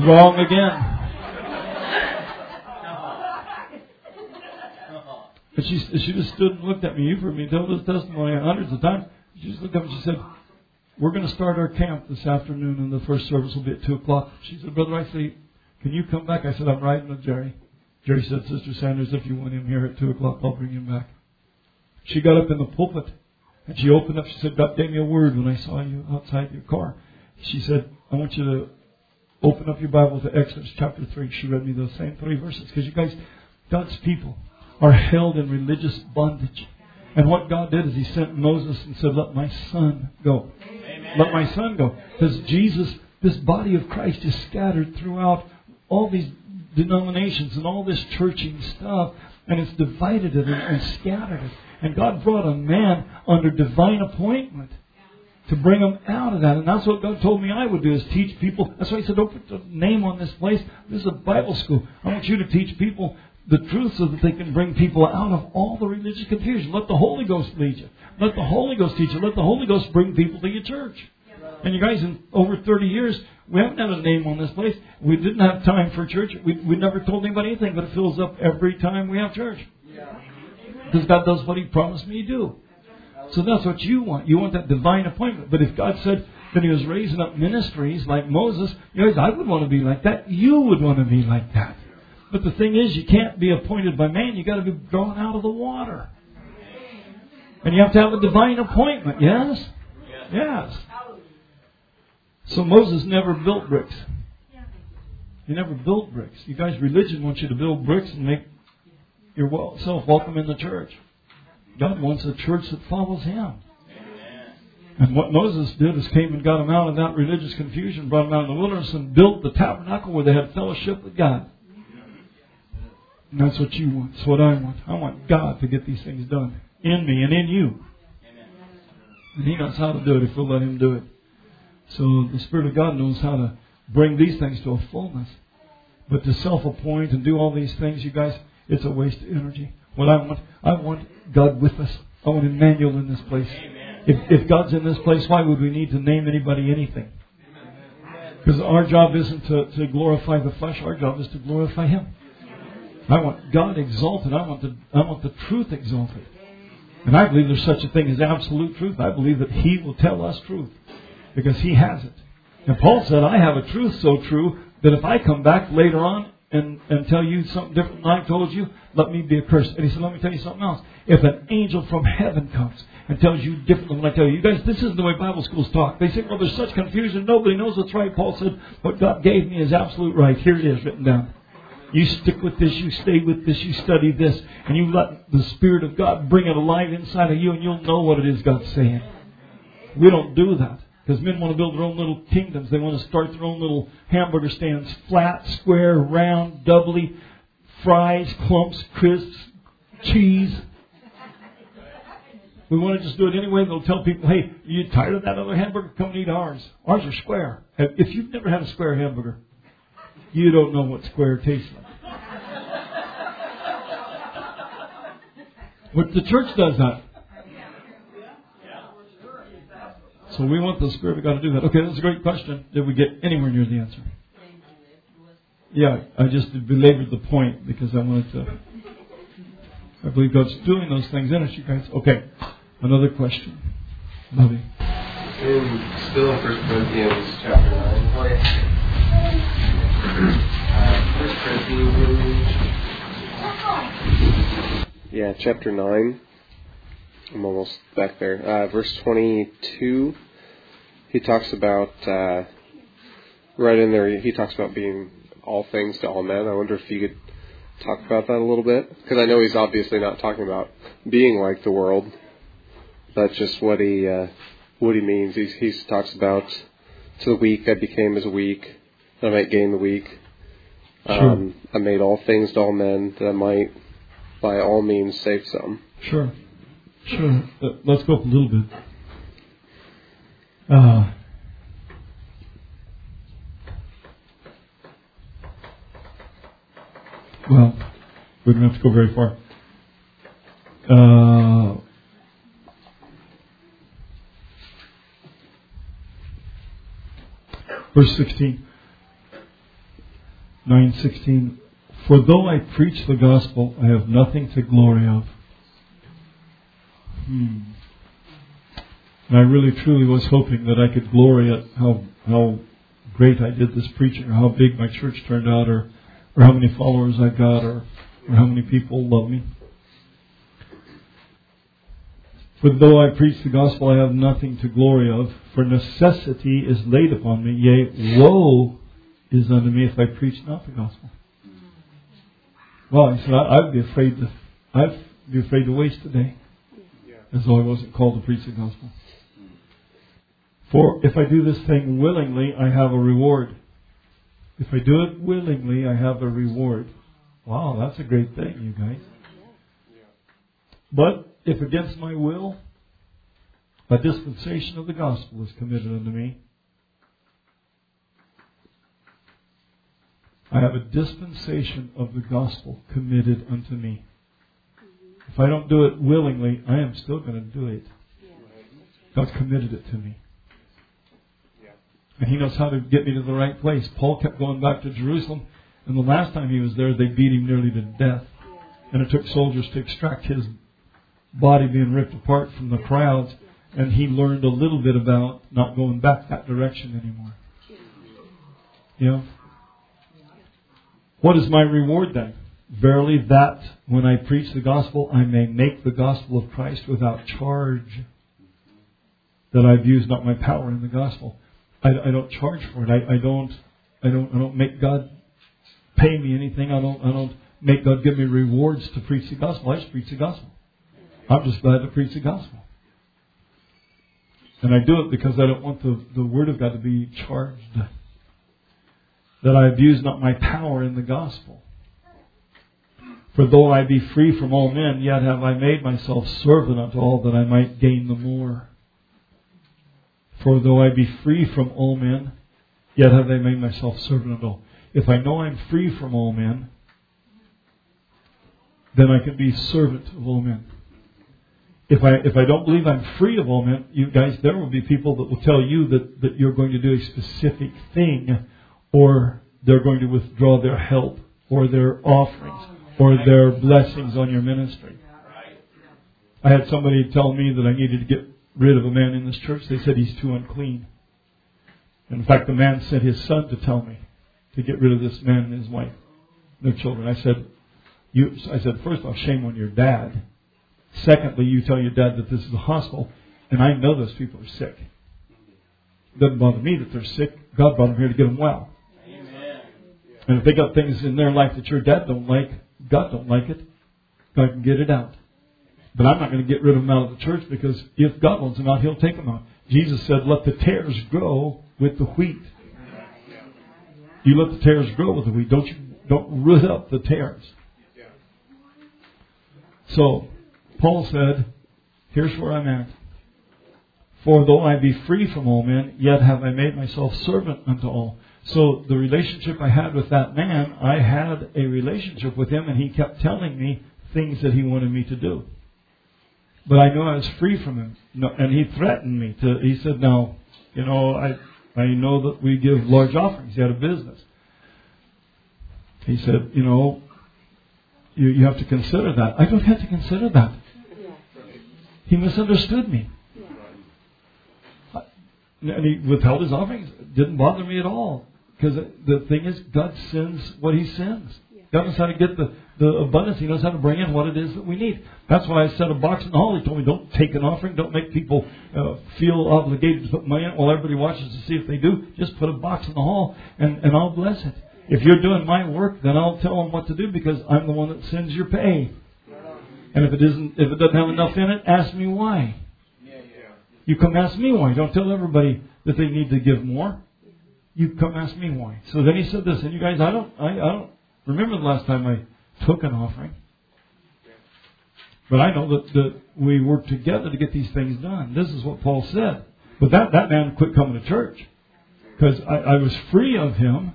Wrong again. And she, she just stood and looked at me. You've heard me tell this testimony hundreds of times. She just looked at me and she said, We're going to start our camp this afternoon, and the first service will be at 2 o'clock. She said, Brother, I say, Can you come back? I said, I'm riding with Jerry. Jerry said, Sister Sanders, if you want him here at 2 o'clock, I'll bring him back. She got up in the pulpit and she opened up, she said, God gave me a word when I saw you outside your car. She said, I want you to open up your Bible to Exodus chapter 3. She read me those same three verses. Because you guys, God's people are held in religious bondage. And what God did is He sent Moses and said, Let my son go. Amen. Let my son go. Because Jesus, this body of Christ is scattered throughout all these denominations and all this churching stuff. And it's divided it and, and scattered it. And God brought a man under divine appointment to bring them out of that. And that's what God told me I would do is teach people. That's why He said, don't put the name on this place. This is a Bible school. I want you to teach people the truth so that they can bring people out of all the religious confusion. Let the Holy Ghost lead you. Let the Holy Ghost teach you. Let the Holy Ghost bring people to your church. And you guys, in over 30 years, we haven't had a name on this place. We didn't have time for church. We, we never told anybody anything, but it fills up every time we have church. Because God does what He promised me to do. So that's what you want. You want that divine appointment. But if God said that He was raising up ministries like Moses, you guys, I would want to be like that. You would want to be like that. But the thing is, you can't be appointed by man. You got to be drawn out of the water. And you have to have a divine appointment. Yes? Yes. So Moses never built bricks. He never built bricks. You guys, religion wants you to build bricks and make yourself welcome in the church. God wants a church that follows Him. And what Moses did is came and got them out of that religious confusion, brought them out in the wilderness, and built the tabernacle where they had fellowship with God. And that's what you want. That's what I want. I want God to get these things done in me and in you. And He knows how to do it if we'll let Him do it. So the Spirit of God knows how to bring these things to a fullness. But to self appoint and do all these things, you guys, it's a waste of energy. What I want, I want God with us. I want Emmanuel in this place. If, if God's in this place, why would we need to name anybody anything? Because our job isn't to, to glorify the flesh, our job is to glorify Him. I want God exalted. I want the I want the truth exalted. And I believe there's such a thing as absolute truth. I believe that He will tell us truth because He has it. And Paul said, I have a truth so true that if I come back later on and, and tell you something different than I told you, let me be accursed. And he said, let me tell you something else. If an angel from heaven comes and tells you different than what I tell you, you guys, this isn't the way Bible schools talk. They say, well, there's such confusion. Nobody knows what's right. Paul said, what God gave me is absolute right. Here it is written down. You stick with this, you stay with this, you study this, and you let the Spirit of God bring it alive inside of you, and you'll know what it is God's saying. We don't do that. Because men want to build their own little kingdoms. They want to start their own little hamburger stands. Flat, square, round, doubly, fries, clumps, crisps, cheese. We want to just do it anyway. They'll tell people, hey, are you tired of that other hamburger? Come and eat ours. Ours are square. If you've never had a square hamburger, you don't know what square tastes like. But the church does that. So we want the Spirit of God to do that. Okay, that's a great question. Did we get anywhere near the answer? Yeah, I just belabored the point because I wanted to. I believe God's doing those things in us, you guys. Okay, another question. Bobby. In, still in 1 Corinthians chapter 9. Oh, yeah. Uh, 1 Corinthians. Yeah, chapter 9. I'm almost back there. Uh, verse 22 he talks about uh, right in there. He talks about being all things to all men. I wonder if you could talk about that a little bit, because I know he's obviously not talking about being like the world. That's just what he uh, what he means. He he talks about to the weak I became as a weak, that I might gain the weak. Um, sure. I made all things to all men that I might by all means save some. Sure. Sure. Uh, let's go up a little bit. Uh, well, we don't have to go very far. Uh, verse 16, 9, 16. For though I preach the gospel, I have nothing to glory of. Hmm. And I really truly was hoping that I could glory at how how great I did this preaching, or how big my church turned out, or or how many followers I got, or or how many people love me. For though I preach the gospel, I have nothing to glory of, for necessity is laid upon me. Yea, woe is unto me if I preach not the gospel. Well, he said, I, would be afraid to, I'd be afraid to waste the day, as though I wasn't called to preach the gospel. For if I do this thing willingly, I have a reward. If I do it willingly, I have a reward. Wow, that's a great thing, you guys. But if against my will, A dispensation of the gospel is committed unto me. I have a dispensation of the gospel committed unto me. If I don't do it willingly, I am still going to do it. God's committed it to me. And He knows how to get me to the right place. Paul kept going back to Jerusalem, and the last time he was there, they beat him nearly to death. And it took soldiers to extract his body being ripped apart from the crowds, and he learned a little bit about not going back that direction anymore. You know? What is my reward then? Verily, that when I preach the gospel, I may make the gospel of Christ without charge. That I've used not my power in the gospel. I, I don't charge for it. I, I don't. I don't. I don't make God pay me anything. I don't. I don't make God give me rewards to preach the gospel. I just preach the gospel. I'm just glad to preach the gospel. And I do it because I don't want the, the word of God to be charged. That I abuse not my power in the gospel. For though I be free from all men, yet have I made myself servant unto all that I might gain the more. For though I be free from all men, yet have I made myself servant of all. If I know I'm free from all men, then I can be servant of all men. If I if I don't believe I'm free of all men, you guys, there will be people that will tell you that, that you're going to do a specific thing, or they're going to withdraw their help, or their offerings, or their blessings on your ministry. I had somebody tell me that I needed to get rid of a man in this church. They said he's too unclean. In fact, the man sent his son to tell me to get rid of this man and his wife, their children. I said, you, I said, first off, shame on your dad. Secondly, you tell your dad that this is a hospital, and I know those people are sick. It doesn't bother me that they're sick. God brought them here to get them well. Amen. And if they got things in their life that your dad don't like, God don't like it, God can get it out. But I'm not going to get rid of them out of the church because if God wants them out, He'll take them out. Jesus said, let the tares grow with the wheat. You let the tares grow with the wheat. Don't you, don't root up the tares. So, Paul said, here's where I'm at. For though I be free from all men, yet have I made myself servant unto all. So the relationship I had with that man, I had a relationship with him and he kept telling me things that he wanted me to do. But I knew I was free from him. No, and he threatened me to, he said, now, you know, I, I know that we give large offerings. He had a business. He said, you know, you, you have to consider that. I don't have to consider that. He misunderstood me. And he withheld his offerings. It didn't bother me at all. Because the thing is, God sends what He sends. God knows how to get the, the abundance. He knows how to bring in what it is that we need. That's why I set a box in the hall. He told me, don't take an offering. Don't make people uh, feel obligated to put money in while everybody watches to see if they do. Just put a box in the hall and, and I'll bless it. If you're doing my work, then I'll tell them what to do because I'm the one that sends your pay. And if it isn't, if it doesn't have enough in it, ask me why. You come ask me why. Don't tell everybody that they need to give more. You come ask me why. So then he said this, and you guys, I don't, I, I don't remember the last time I took an offering. But I know that, that we work together to get these things done. This is what Paul said. But that, that man quit coming to church. Because I, I was free of him,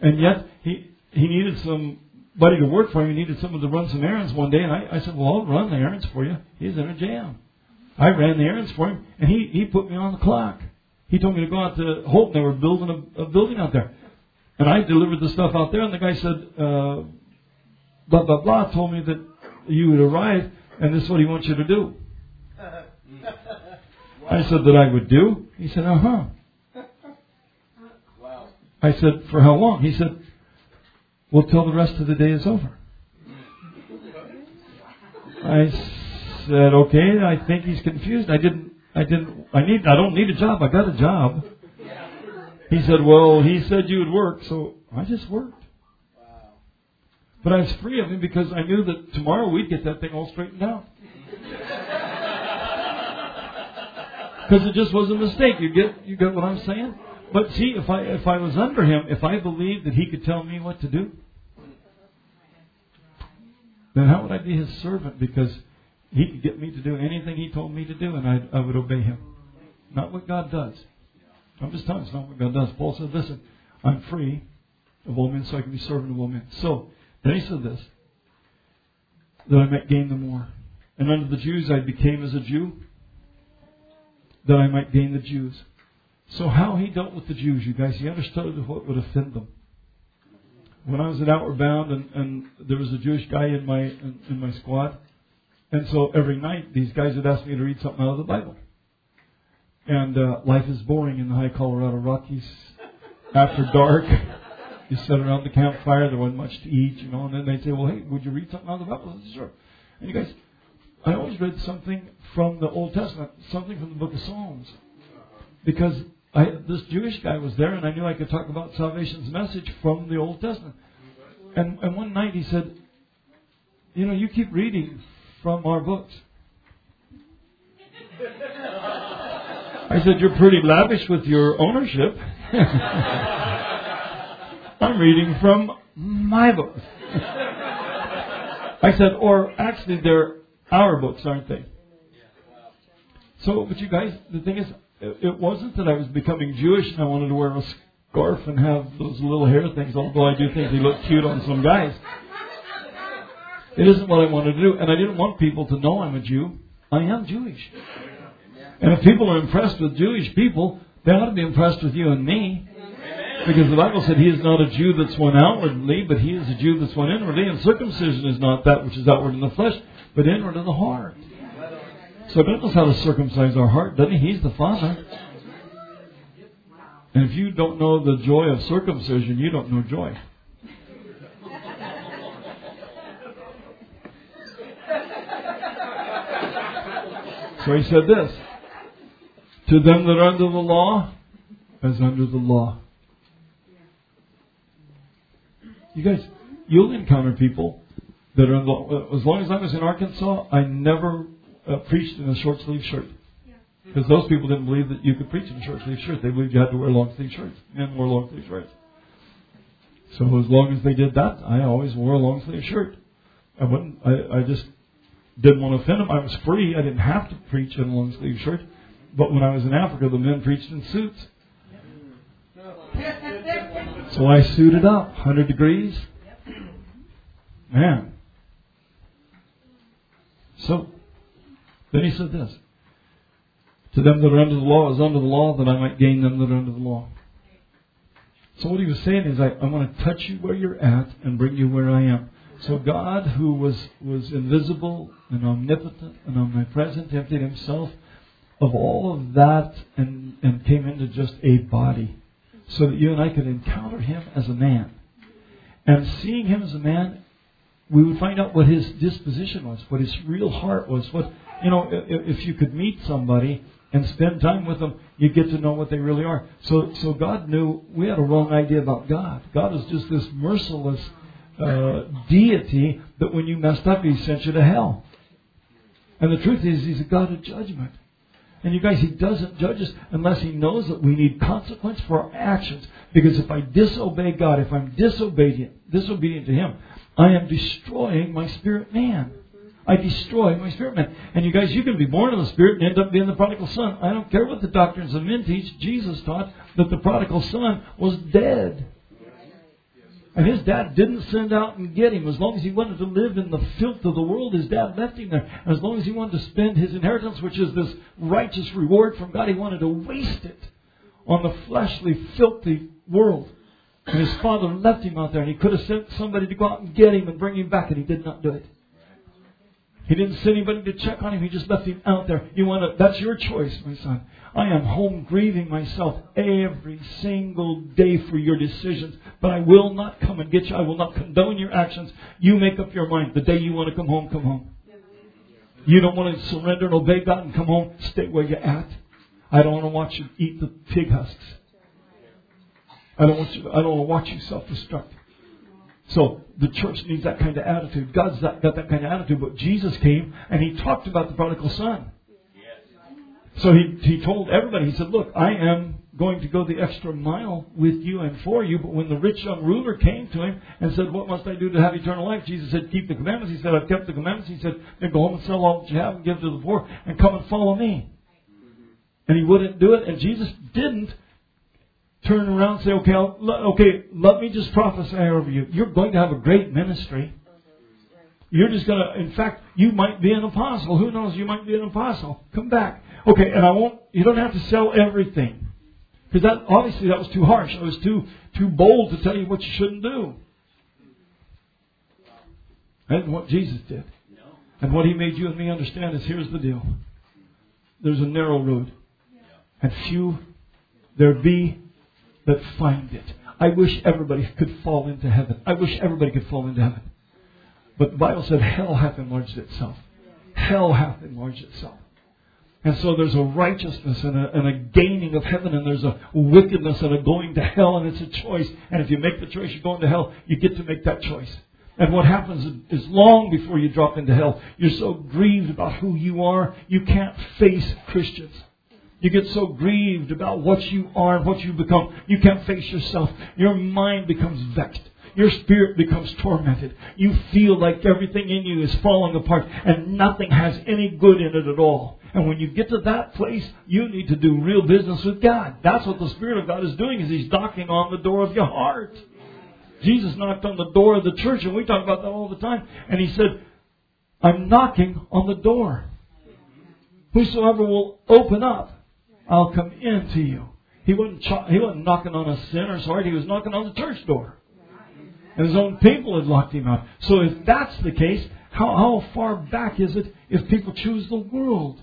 and yet he, he needed somebody to work for him. He needed someone to run some errands one day, and I, I said, Well, I'll run the errands for you. He's in a jam. I ran the errands for him, and he, he put me on the clock. He told me to go out to Hope. They were building a, a building out there. And I delivered the stuff out there, and the guy said, uh, blah, blah, blah, told me that you would arrive, and this is what he wants you to do. I said that I would do. He said, uh huh. Wow. I said, for how long? He said, well, till the rest of the day is over. I said, okay, I think he's confused. I didn't, I didn't, I need, I don't need a job. I got a job. He said, well, he said you would work, so I just worked. But I was free of him because I knew that tomorrow we'd get that thing all straightened out. Because it just was a mistake. You get, you get what I'm saying? But see, if I, if I was under him, if I believed that he could tell me what to do, then how would I be his servant? Because he could get me to do anything he told me to do, and I, I would obey him. Not what God does. I'm just telling you, it's not what God does. Paul said, listen, I'm free of all men so I can be servant of all men. So, then he said this, that I might gain the more. And unto the Jews I became as a Jew, that I might gain the Jews. So how he dealt with the Jews, you guys, he understood what would offend them. When I was at Outward Bound and, and there was a Jewish guy in my in, in my squad, and so every night these guys would ask me to read something out of the Bible. And uh, life is boring in the high Colorado Rockies. After dark, you sit around the campfire. There wasn't much to eat, you know. And then they'd say, "Well, hey, would you read something out of the Bible?" I said, "Sure." And you guys, I always read something from the Old Testament, something from the Book of Psalms, because I, this Jewish guy was there, and I knew I could talk about salvation's message from the Old Testament. And, and one night he said, "You know, you keep reading from our books." I said, You're pretty lavish with your ownership. I'm reading from my books. I said, Or actually, they're our books, aren't they? So, but you guys, the thing is, it wasn't that I was becoming Jewish and I wanted to wear a scarf and have those little hair things, although I do think they look cute on some guys. It isn't what I wanted to do, and I didn't want people to know I'm a Jew. I am Jewish. And if people are impressed with Jewish people, they ought to be impressed with you and me. Because the Bible said he is not a Jew that's one outwardly, but he is a Jew that's one inwardly, and circumcision is not that which is outward in the flesh, but inward in the heart. So God knows how to circumcise our heart, doesn't he? He's the Father. And if you don't know the joy of circumcision, you don't know joy. So he said this To them that are under the law, as under the law. You guys, you'll encounter people that are, the, as long as I was in Arkansas, I never uh, preached in a short sleeve shirt. Because those people didn't believe that you could preach in a short sleeve shirt. They believed you had to wear long sleeve shirts. Men wore long sleeve shirts. So as long as they did that, I always wore a long sleeve shirt. I wouldn't. I, I just didn't want to offend them. I was free. I didn't have to preach in a long sleeve shirt. But when I was in Africa, the men preached in suits. So I suited up, 100 degrees. Man. So, then he said this To them that are under the law is under the law, that I might gain them that are under the law. So what he was saying is, I, I want to touch you where you're at and bring you where I am. So God, who was, was invisible and omnipotent and omnipresent, emptied himself of all of that and, and came into just a body so that you and I could encounter him as a man. And seeing him as a man, we would find out what his disposition was, what his real heart was. What you know, if, you could meet somebody and spend time with them, you get to know what they really are. So, so God knew we had a wrong idea about God. God is just this merciless uh, deity that when you messed up, He sent you to hell. And the truth is, He's a God of judgment. And you guys, He doesn't judge us unless He knows that we need consequence for our actions. Because if I disobey God, if I'm disobedient, disobedient to Him, I am destroying my spirit man. I destroy my spirit man. And you guys, you can be born of the Spirit and end up being the prodigal son. I don't care what the doctrines of men teach. Jesus taught that the prodigal son was dead. And his dad didn't send out and get him. As long as he wanted to live in the filth of the world, his dad left him there. As long as he wanted to spend his inheritance, which is this righteous reward from God, he wanted to waste it on the fleshly, filthy world. And his father left him out there, and he could have sent somebody to go out and get him and bring him back, and he did not do it. He didn't send anybody to check on him. He just left him out there. You want to, that's your choice, my son. I am home grieving myself every single day for your decisions, but I will not come and get you. I will not condone your actions. You make up your mind. The day you want to come home, come home. You don't want to surrender and obey God and come home, stay where you're at. I don't want to watch you eat the pig husks. I don't want you, I don't want to watch you self-destruct. So the church needs that kind of attitude. God's got that kind of attitude, but Jesus came and he talked about the prodigal son. So he, he told everybody, he said, Look, I am going to go the extra mile with you and for you. But when the rich young ruler came to him and said, What must I do to have eternal life? Jesus said, Keep the commandments. He said, I've kept the commandments. He said, Then go home and sell all that you have and give to the poor and come and follow me. And he wouldn't do it, and Jesus didn't turn around and say, okay, I'll, okay, let me just prophesy over you. You're going to have a great ministry. You're just going to, in fact, you might be an apostle. Who knows? You might be an apostle. Come back. Okay, and I won't, you don't have to sell everything. Because that, obviously that was too harsh. I was too, too bold to tell you what you shouldn't do. And what Jesus did. And what he made you and me understand is here's the deal. There's a narrow road. And few there be that find it. I wish everybody could fall into heaven. I wish everybody could fall into heaven. But the Bible said hell hath enlarged itself. Hell hath enlarged itself. And so there's a righteousness and a, and a, gaining of heaven, and there's a wickedness and a going to hell, and it's a choice. And if you make the choice, you're going to hell, you get to make that choice. And what happens is long before you drop into hell, you're so grieved about who you are, you can't face Christians. You get so grieved about what you are and what you become, you can't face yourself. Your mind becomes vexed. Your spirit becomes tormented. You feel like everything in you is falling apart and nothing has any good in it at all. And when you get to that place, you need to do real business with God. That's what the Spirit of God is doing is He's knocking on the door of your heart. Jesus knocked on the door of the church, and we talk about that all the time. And He said, I'm knocking on the door. Whosoever will open up, I'll come into you. He wasn't, he wasn't knocking on a sinner's heart, he was knocking on the church door. And his own people had locked him out. So if that's the case, how, how far back is it if people choose the world?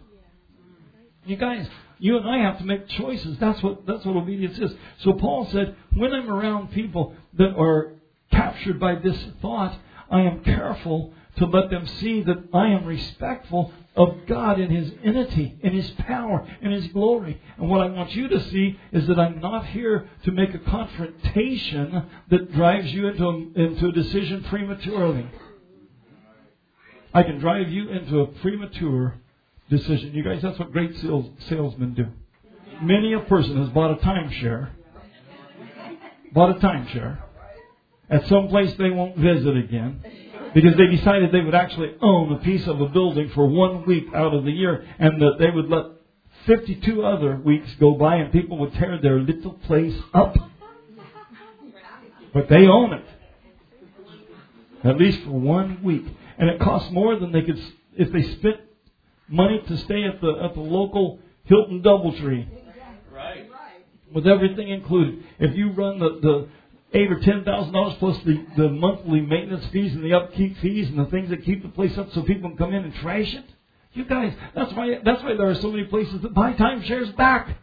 You guys, you and I have to make choices. That's what that's what obedience is. So Paul said, when I'm around people that are captured by this thought, I am careful to let them see that I am respectful of God in His entity, in His power, in His glory. And what I want you to see is that I'm not here to make a confrontation that drives you into a, into a decision prematurely. I can drive you into a premature decision. You guys, that's what great sales, salesmen do. Many a person has bought a timeshare, bought a timeshare at some place they won't visit again because they decided they would actually own a piece of a building for one week out of the year and that they would let 52 other weeks go by and people would tear their little place up. But they own it. At least for one week. And it costs more than they could, if they spent money to stay at the, at the local Hilton Doubletree. Right. With everything included. If you run the, the eight or ten thousand dollars plus the, the monthly maintenance fees and the upkeep fees and the things that keep the place up so people can come in and trash it. You guys, that's why that's why there are so many places that buy timeshares back.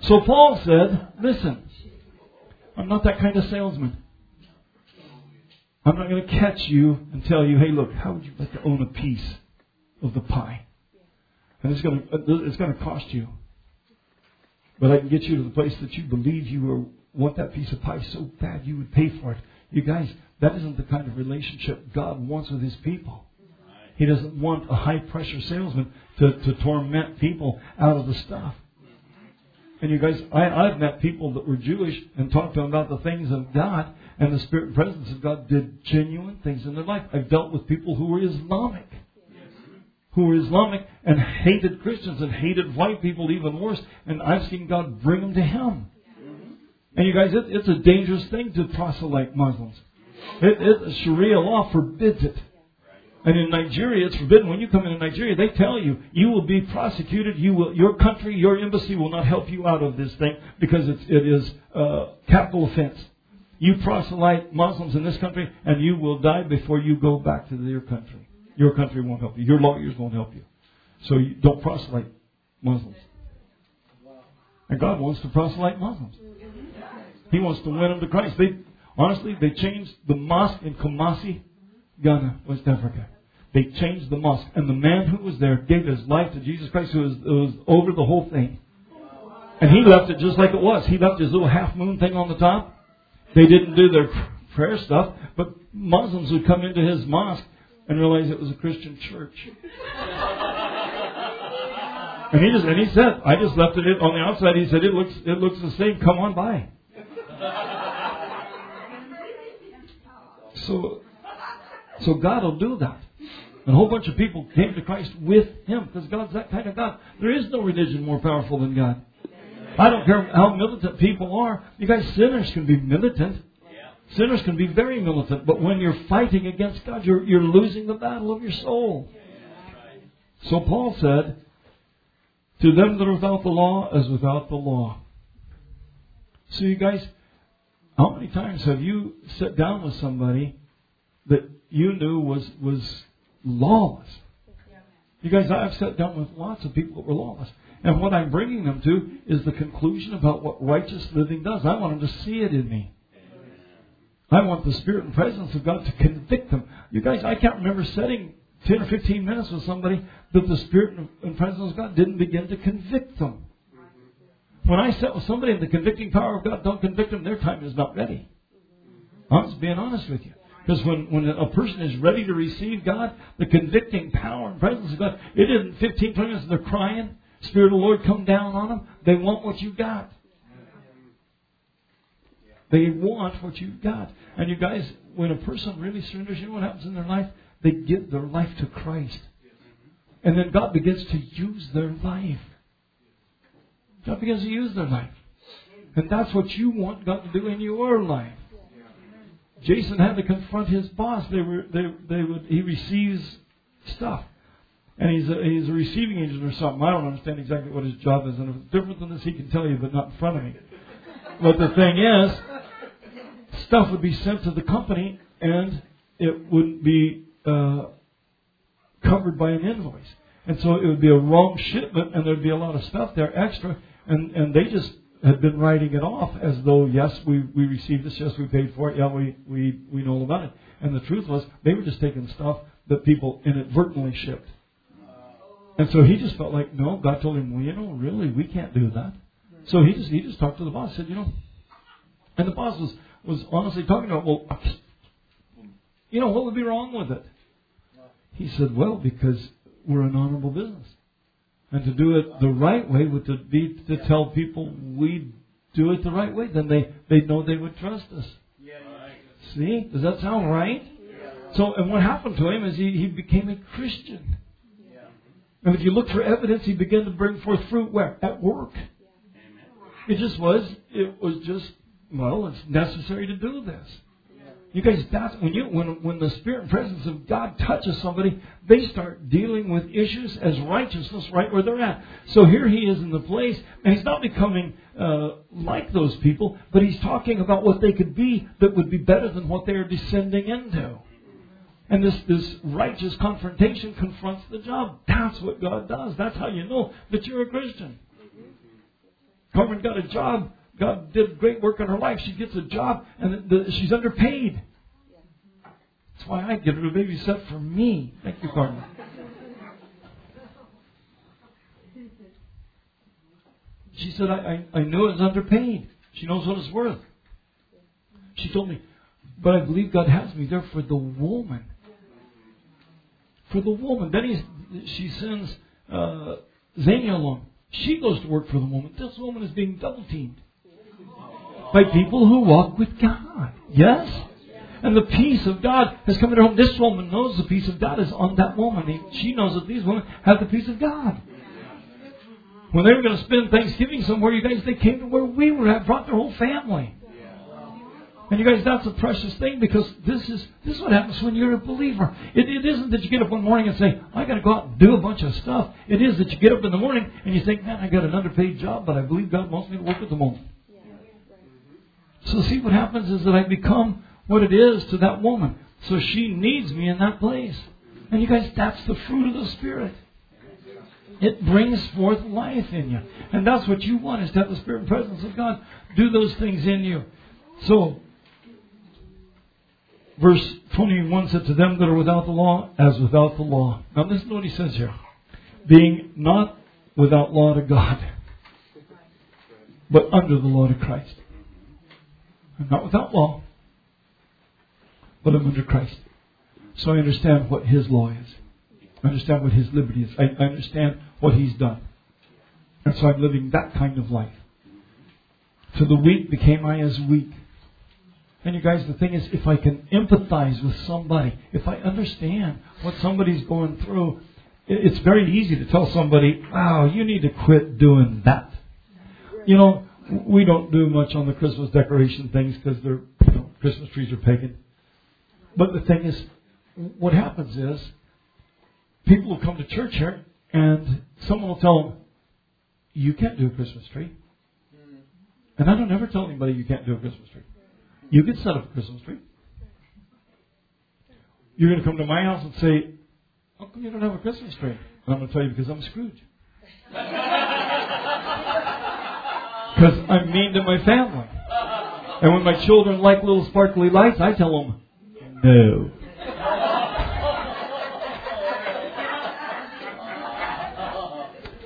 So Paul said, listen, I'm not that kind of salesman. I'm not going to catch you and tell you, hey, look, how would you like to own a piece of the pie? And it's going to, it's going to cost you. But I can get you to the place that you believe you want that piece of pie so bad you would pay for it. You guys, that isn't the kind of relationship God wants with His people. He doesn't want a high pressure salesman to, to torment people out of the stuff. And you guys, I, I've met people that were Jewish and talked to them about the things of God, and the Spirit and presence of God did genuine things in their life. I've dealt with people who were Islamic who were Islamic and hated Christians and hated white people even worse. And I've seen God bring them to Him. And you guys, it, it's a dangerous thing to proselyte Muslims. It, it, Sharia law forbids it. And in Nigeria, it's forbidden. When you come into Nigeria, they tell you you will be prosecuted. You will, your country, your embassy will not help you out of this thing because it's, it is capital offense. You proselyte Muslims in this country, and you will die before you go back to your country. Your country won't help you. Your lawyers won't help you. So you don't proselyte Muslims. And God wants to proselyte Muslims. He wants to win them to Christ. They honestly they changed the mosque in Kumasi, Ghana, West Africa. They changed the mosque, and the man who was there gave his life to Jesus Christ, who was, was over the whole thing. And he left it just like it was. He left his little half moon thing on the top. They didn't do their prayer stuff, but Muslims would come into his mosque and realize it was a Christian church. and he just and he said, I just left it on the outside. He said, it looks it looks the same. Come on by. so so God will do that. And a whole bunch of people came to Christ with him because God's that kind of God. There is no religion more powerful than God. I don't care how militant people are. You guys, sinners can be militant. Sinners can be very militant, but when you're fighting against God, you're, you're losing the battle of your soul. So Paul said, To them that are without the law, as without the law. So you guys, how many times have you sat down with somebody that you knew was was lawless? You guys, I've sat down with lots of people that were lawless. And what I'm bringing them to is the conclusion about what righteous living does. I want them to see it in me. I want the Spirit and presence of God to convict them. You guys, I can't remember sitting 10 or 15 minutes with somebody that the Spirit and presence of God didn't begin to convict them. When I sit with somebody and the convicting power of God don't convict them, their time is not ready. I'm just being honest with you. Because when, when a person is ready to receive God, the convicting power and presence of God, it isn't 15, 20 minutes they're crying. Spirit of the Lord come down on them. They want what you've got. They want what you've got. And you guys, when a person really surrenders, you know what happens in their life? They give their life to Christ. And then God begins to use their life. God begins to use their life. And that's what you want God to do in your life. Jason had to confront his boss. They were, they, they would, he receives stuff. And he's a, he's a receiving agent or something. I don't understand exactly what his job is. And if it's different than this, he can tell you, but not in front of me. But the thing is, stuff would be sent to the company and it wouldn't be uh, covered by an invoice. And so it would be a wrong shipment and there'd be a lot of stuff there extra. And, and they just had been writing it off as though, yes, we, we received this, yes, we paid for it, yeah, we, we, we know about it. And the truth was, they were just taking stuff that people inadvertently shipped. And so he just felt like, no, God told him, well, you know, really, we can't do that. So he just, he just talked to the boss, said, you know, and the boss was, was honestly talking about, well, you know, what would be wrong with it? He said, well, because we're an honorable business. And to do it the right way would to be to tell people we do it the right way. Then they, they know they would trust us. See? Does that sound right? So, and what happened to him is he, he became a Christian. And if you look for evidence, he began to bring forth fruit where? At work. It just was, it was just, well, it's necessary to do this. You guys, that's when you when when the spirit and presence of God touches somebody, they start dealing with issues as righteousness right where they're at. So here he is in the place, and he's not becoming uh, like those people, but he's talking about what they could be that would be better than what they are descending into. And this, this righteous confrontation confronts the job. That's what God does. That's how you know that you're a Christian. Carmen got a job God did great work in her life. She gets a job and the, she's underpaid. That's why I get her a baby set for me. Thank you, Carmen. She said, I, I, I knew it was underpaid. She knows what it's worth. She told me, but I believe God has me there for the woman. For the woman. Then he, she sends uh, Zania along. She goes to work for the woman. This woman is being double teamed by people who walk with God. Yes? And the peace of God has come into her home. This woman knows the peace of God is on that woman. She knows that these women have the peace of God. When they were going to spend Thanksgiving somewhere, you guys, they came to where we were at, brought their whole family. And you guys, that's a precious thing because this is this is what happens when you're a believer. It, it isn't that you get up one morning and say, I got to go out and do a bunch of stuff. It is that you get up in the morning and you think, man, I got an underpaid job, but I believe God wants me to work at the moment. So see what happens is that I become what it is to that woman. So she needs me in that place. And you guys, that's the fruit of the Spirit. It brings forth life in you. And that's what you want is to have the Spirit and presence of God do those things in you. So, verse 21 said, To them that are without the law, as without the law. Now listen to what he says here. Being not without law to God, but under the law to Christ. I'm not without law, but I'm under Christ. So I understand what His law is. I understand what His liberty is. I, I understand what He's done. And so I'm living that kind of life. To the weak became I as weak. And you guys, the thing is, if I can empathize with somebody, if I understand what somebody's going through, it's very easy to tell somebody, wow, you need to quit doing that. You know, we don't do much on the Christmas decoration things because they're, you know, Christmas trees are pagan. But the thing is, what happens is, people will come to church here and someone will tell them, you can't do a Christmas tree. And I don't ever tell anybody you can't do a Christmas tree. You can set up a Christmas tree. You're going to come to my house and say, How come you don't have a Christmas tree? And I'm going to tell you because I'm Scrooge. Because I'm mean to my family. And when my children like little sparkly lights, I tell them, No.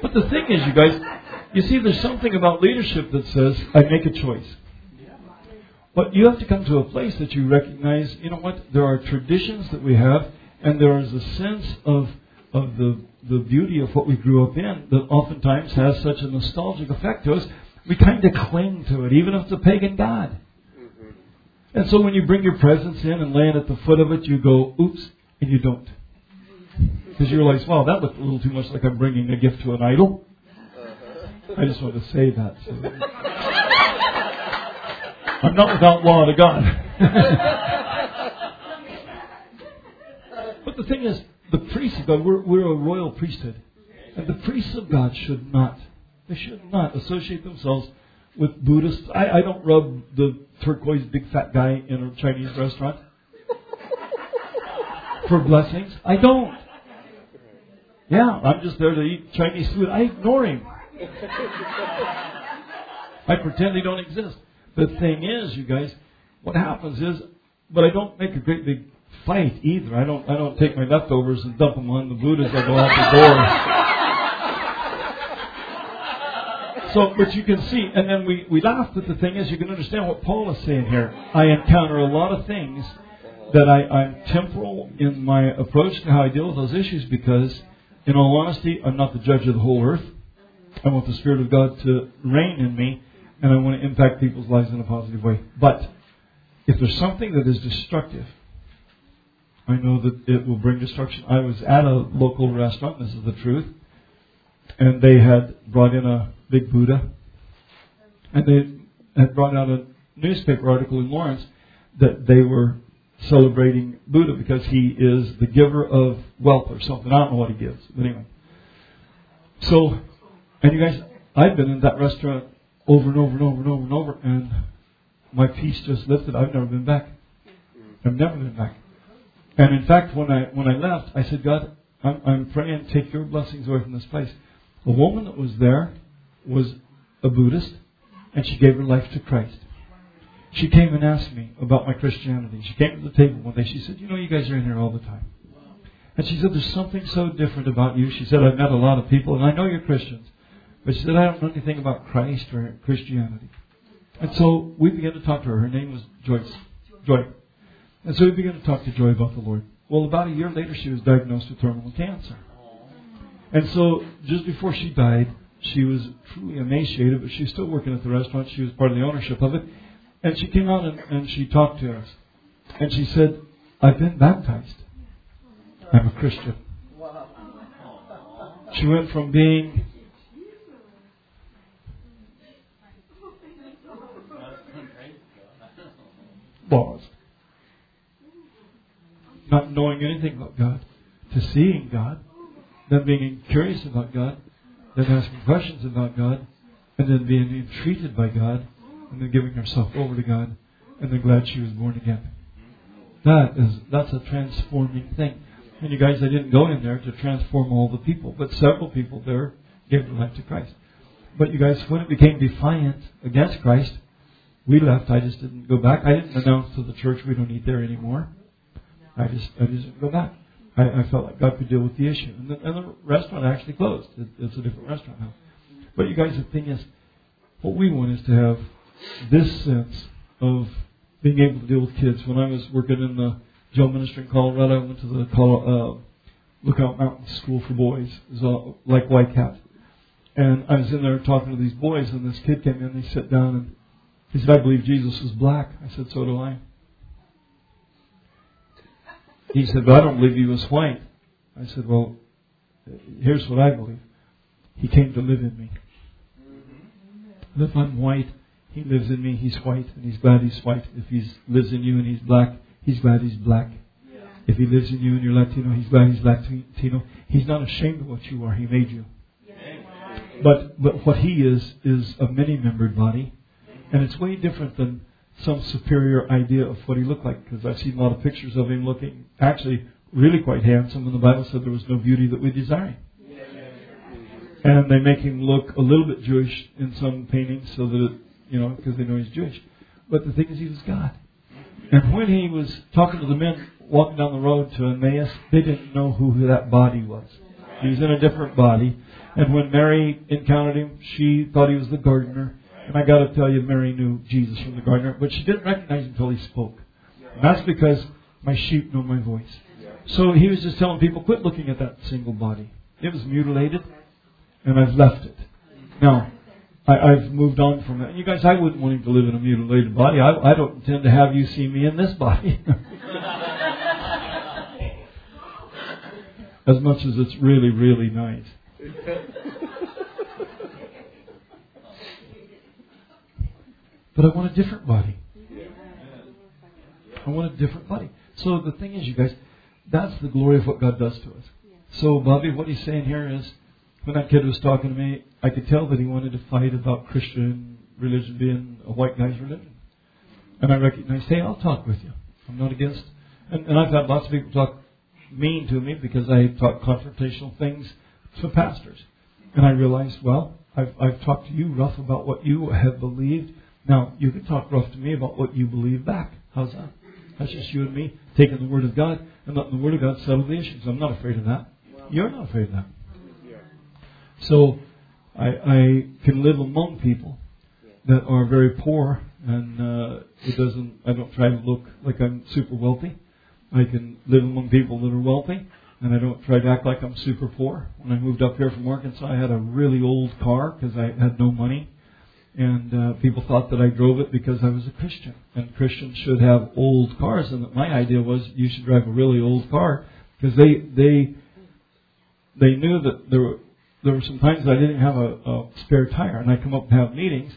But the thing is, you guys, you see, there's something about leadership that says, I make a choice. But you have to come to a place that you recognize, you know what, there are traditions that we have, and there is a sense of, of the, the beauty of what we grew up in that oftentimes has such a nostalgic effect to us. We kind of cling to it, even if it's a pagan god. Mm-hmm. And so when you bring your presents in and land at the foot of it, you go, oops, and you don't. Because you realize, wow, that looked a little too much like I'm bringing a gift to an idol. Uh-huh. I just wanted to say that. So. I'm not without law to God. but the thing is, the priests of God, we're, we're a royal priesthood. And the priests of God should not, they should not associate themselves with Buddhists. I, I don't rub the turquoise big fat guy in a Chinese restaurant for blessings. I don't. Yeah, I'm just there to eat Chinese food. I ignore him. I pretend they don't exist. The thing is, you guys, what happens is, but I don't make a great big fight either. I don't. I don't take my leftovers and dump them on the Buddhas as I go out the door. So, but you can see, and then we, we laugh, but the thing is, you can understand what Paul is saying here. I encounter a lot of things that I, I'm temporal in my approach to how I deal with those issues because, in all honesty, I'm not the judge of the whole earth. I want the Spirit of God to reign in me, and I want to impact people's lives in a positive way. But if there's something that is destructive, I know that it will bring destruction. I was at a local restaurant, this is the truth, and they had brought in a big Buddha, and they had brought out a newspaper article in Lawrence that they were celebrating Buddha because he is the giver of wealth or something. I don't know what he gives, but anyway. So, and you guys, I've been in that restaurant over and over and over and over and over, and my peace just lifted. I've never been back. Mm. I've never been back. And in fact, when I when I left, I said, God, I'm, I'm praying, take your blessings away from this place. A woman that was there was a Buddhist, and she gave her life to Christ. She came and asked me about my Christianity. She came to the table one day. She said, You know, you guys are in here all the time. And she said, There's something so different about you. She said, I've met a lot of people, and I know you're Christians. But she said, I don't know anything about Christ or Christianity. And so we began to talk to her. Her name was Joyce. Joy. And so we began to talk to Joy about the Lord. Well, about a year later, she was diagnosed with terminal cancer. And so just before she died, she was truly emaciated, but she was still working at the restaurant. She was part of the ownership of it. And she came out and, and she talked to us. And she said, I've been baptized. I'm a Christian. She went from being not knowing anything about God, to seeing God, then being curious about God, then asking questions about God, and then being entreated by God, and then giving herself over to God, and then glad she was born again. That is that's a transforming thing. And you guys, I didn't go in there to transform all the people, but several people there gave their life to Christ. But you guys, when it became defiant against Christ, we left. I just didn't go back. I didn't announce to the church we don't eat there anymore. I just I just didn't go back. I, I felt like God could deal with the issue, and the, and the restaurant actually closed. It, it's a different restaurant now. But you guys, the thing is, what we want is to have this sense of being able to deal with kids. When I was working in the jail ministry in Colorado, I went to the Colo, uh, Lookout Mountain School for Boys, it was like White Cat. And I was in there talking to these boys, and this kid came in he sat down and he said, I believe Jesus was black. I said, so do I. he said, "But I don't believe he was white." I said, "Well, here's what I believe. He came to live in me. If I'm white, he lives in me. He's white, and he's glad he's white. If he lives in you and he's black, he's glad he's black. If he lives in you and you're Latino, he's glad he's Latino. He's not ashamed of what you are. He made you. But but what he is is a many-membered body, and it's way different than some superior idea of what he looked like. Because I've seen a lot of pictures of him looking actually really quite handsome, and the Bible said there was no beauty that we desire. And they make him look a little bit Jewish in some paintings, so that it, you know, because they know he's Jewish. But the thing is, he was God. And when he was talking to the men walking down the road to Emmaus, they didn't know who that body was. He was in a different body. And when Mary encountered him, she thought he was the gardener. And I got to tell you, Mary knew Jesus from the gardener, but she didn't recognize him until he spoke. And that's because my sheep know my voice. So he was just telling people, quit looking at that single body. It was mutilated, and I've left it. Now, I, have moved on from that. You guys, I wouldn't want him to live in a mutilated body. I, I don't intend to have you see me in this body. as much as it's really, really nice. But I want a different body. I want a different body. So the thing is, you guys, that's the glory of what God does to us. So, Bobby, what he's saying here is, when that kid was talking to me, I could tell that he wanted to fight about Christian religion being a white guy's religion. And I recognized, hey, I'll talk with you. I'm not against. And, and I've had lots of people talk mean to me because I talk confrontational things to pastors. And I realized, well, I've, I've talked to you rough about what you have believed. Now, you can talk rough to me about what you believe back. How's that? That's just you and me taking the Word of God and letting the Word of God settle the issues. I'm not afraid of that. You're not afraid of that. So, I, I can live among people that are very poor, and uh, it doesn't. I don't try to look like I'm super wealthy. I can live among people that are wealthy, and I don't try to act like I'm super poor. When I moved up here from Arkansas, I had a really old car because I had no money, and uh, people thought that I drove it because I was a Christian, and Christians should have old cars. And my idea was you should drive a really old car because they they they knew that there were there were some times I didn't have a, a spare tire, and I come up and have meetings,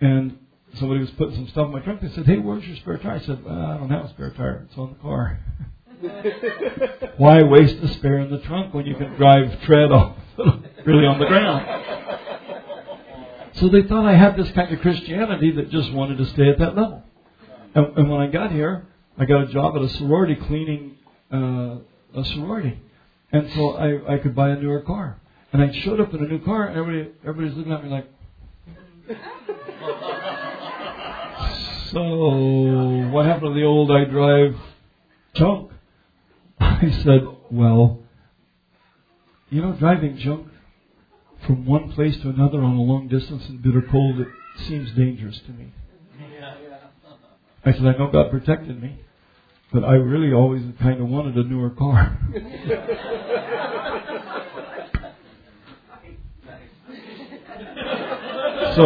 and somebody was putting some stuff in my trunk. They said, "Hey, where's your spare tire?" I said, well, "I don't have a spare tire. It's on the car." Why waste the spare in the trunk when you can drive tread off really on the ground? So they thought I had this kind of Christianity that just wanted to stay at that level. And, and when I got here, I got a job at a sorority cleaning uh, a sorority, and so I, I could buy a newer car. And I showed up in a new car, and everybody everybody's looking at me like. So, what happened to the old I drive junk? I said, Well, you know, driving junk from one place to another on a long distance in bitter cold, it seems dangerous to me. I said, I know God protected me, but I really always kind of wanted a newer car. so,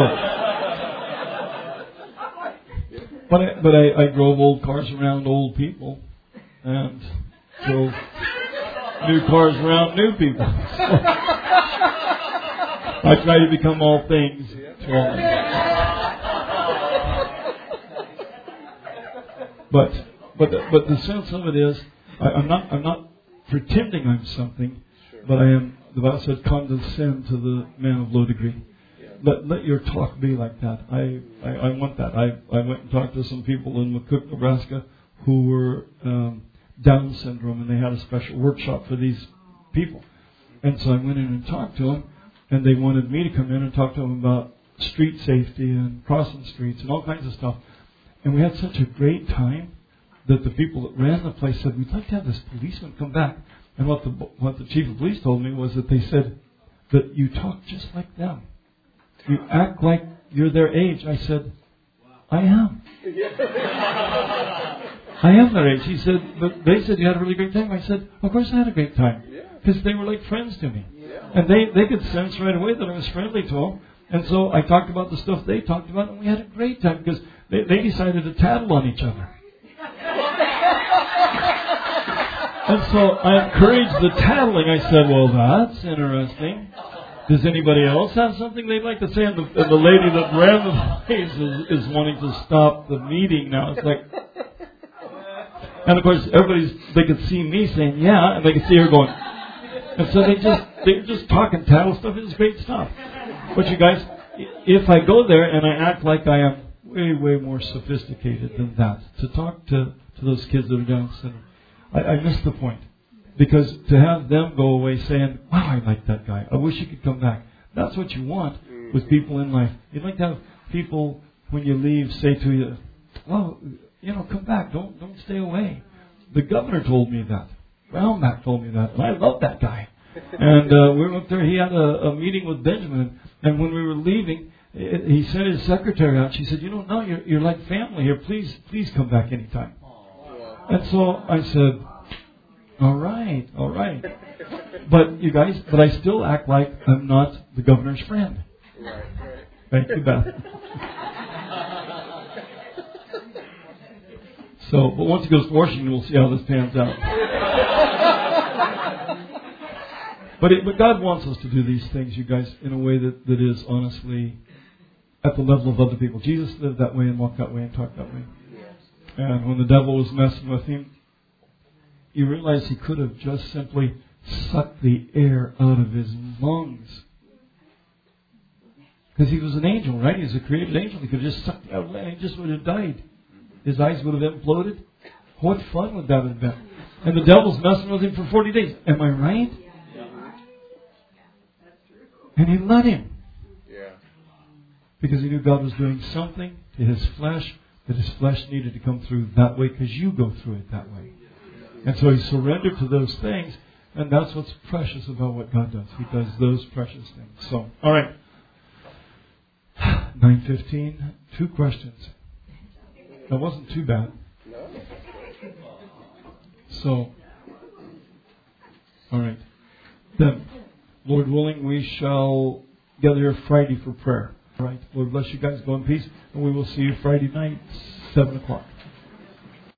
but I, but I, I drove old cars around old people, and drove new cars around new people. I try to become all things to all men. But but the, but the sense of it is, I, I'm not I'm not pretending I'm something, but I am. The Bible said, condescend to the man of low degree let let your talk be like that. I, I, I want that. I, I went and talked to some people in McCook, Nebraska, who were um, Down syndrome, and they had a special workshop for these people. And so I went in and talked to them, and they wanted me to come in and talk to them about street safety and crossing streets and all kinds of stuff. And we had such a great time that the people that ran the place said, "We'd like to have this policeman come back." And what the what the chief of police told me was that they said that you talk just like them. You act like you're their age. I said, I am. I am their age. He said, but they said you had a really great time. I said, of course I had a great time. Because they were like friends to me. And they, they could sense right away that I was friendly to them. And so I talked about the stuff they talked about, and we had a great time because they, they decided to tattle on each other. And so I encouraged the tattling. I said, well, that's interesting. Does anybody else have something they'd like to say? And the, and the lady that ran the place is, is wanting to stop the meeting now. It's like, and of course, everybody's, they could see me saying, yeah, and they could see her going. And so they just, they're just talking tattle stuff. It's great stuff. But you guys, if I go there and I act like I am way, way more sophisticated than that, to talk to, to those kids that are down center, I, I miss the point. Because to have them go away saying, wow, I like that guy. I wish he could come back. That's what you want with mm-hmm. people in life. You'd like to have people, when you leave, say to you, well, you know, come back. Don't, don't stay away. The governor told me that. Brownback told me that. And I love that guy. And uh, we went there. He had a, a meeting with Benjamin. And when we were leaving, he sent his secretary out. She said, you know, no, you're, you're like family here. Please, please come back anytime. And so I said, all right, all right. But you guys, but I still act like I'm not the governor's friend. Thank you, Beth. so, but once he goes to Washington, we'll see how this pans out. But, it, but God wants us to do these things, you guys, in a way that, that is honestly at the level of other people. Jesus lived that way and walked that way and talked that way. And when the devil was messing with him, he realized he could have just simply sucked the air out of his lungs. Because he was an angel, right? He was a created angel. He could have just sucked out and he just would have died. His eyes would have imploded. What fun would that have been? And the devil's messing with him for 40 days. Am I right? And he let him. Because he knew God was doing something to his flesh that his flesh needed to come through that way because you go through it that way. And so he surrendered to those things, and that's what's precious about what God does. He does those precious things. So, all right. 915, two questions. That wasn't too bad. So, all right. Then, Lord willing, we shall gather here Friday for prayer. All right. Lord bless you guys. Go in peace. And we will see you Friday night, 7 o'clock.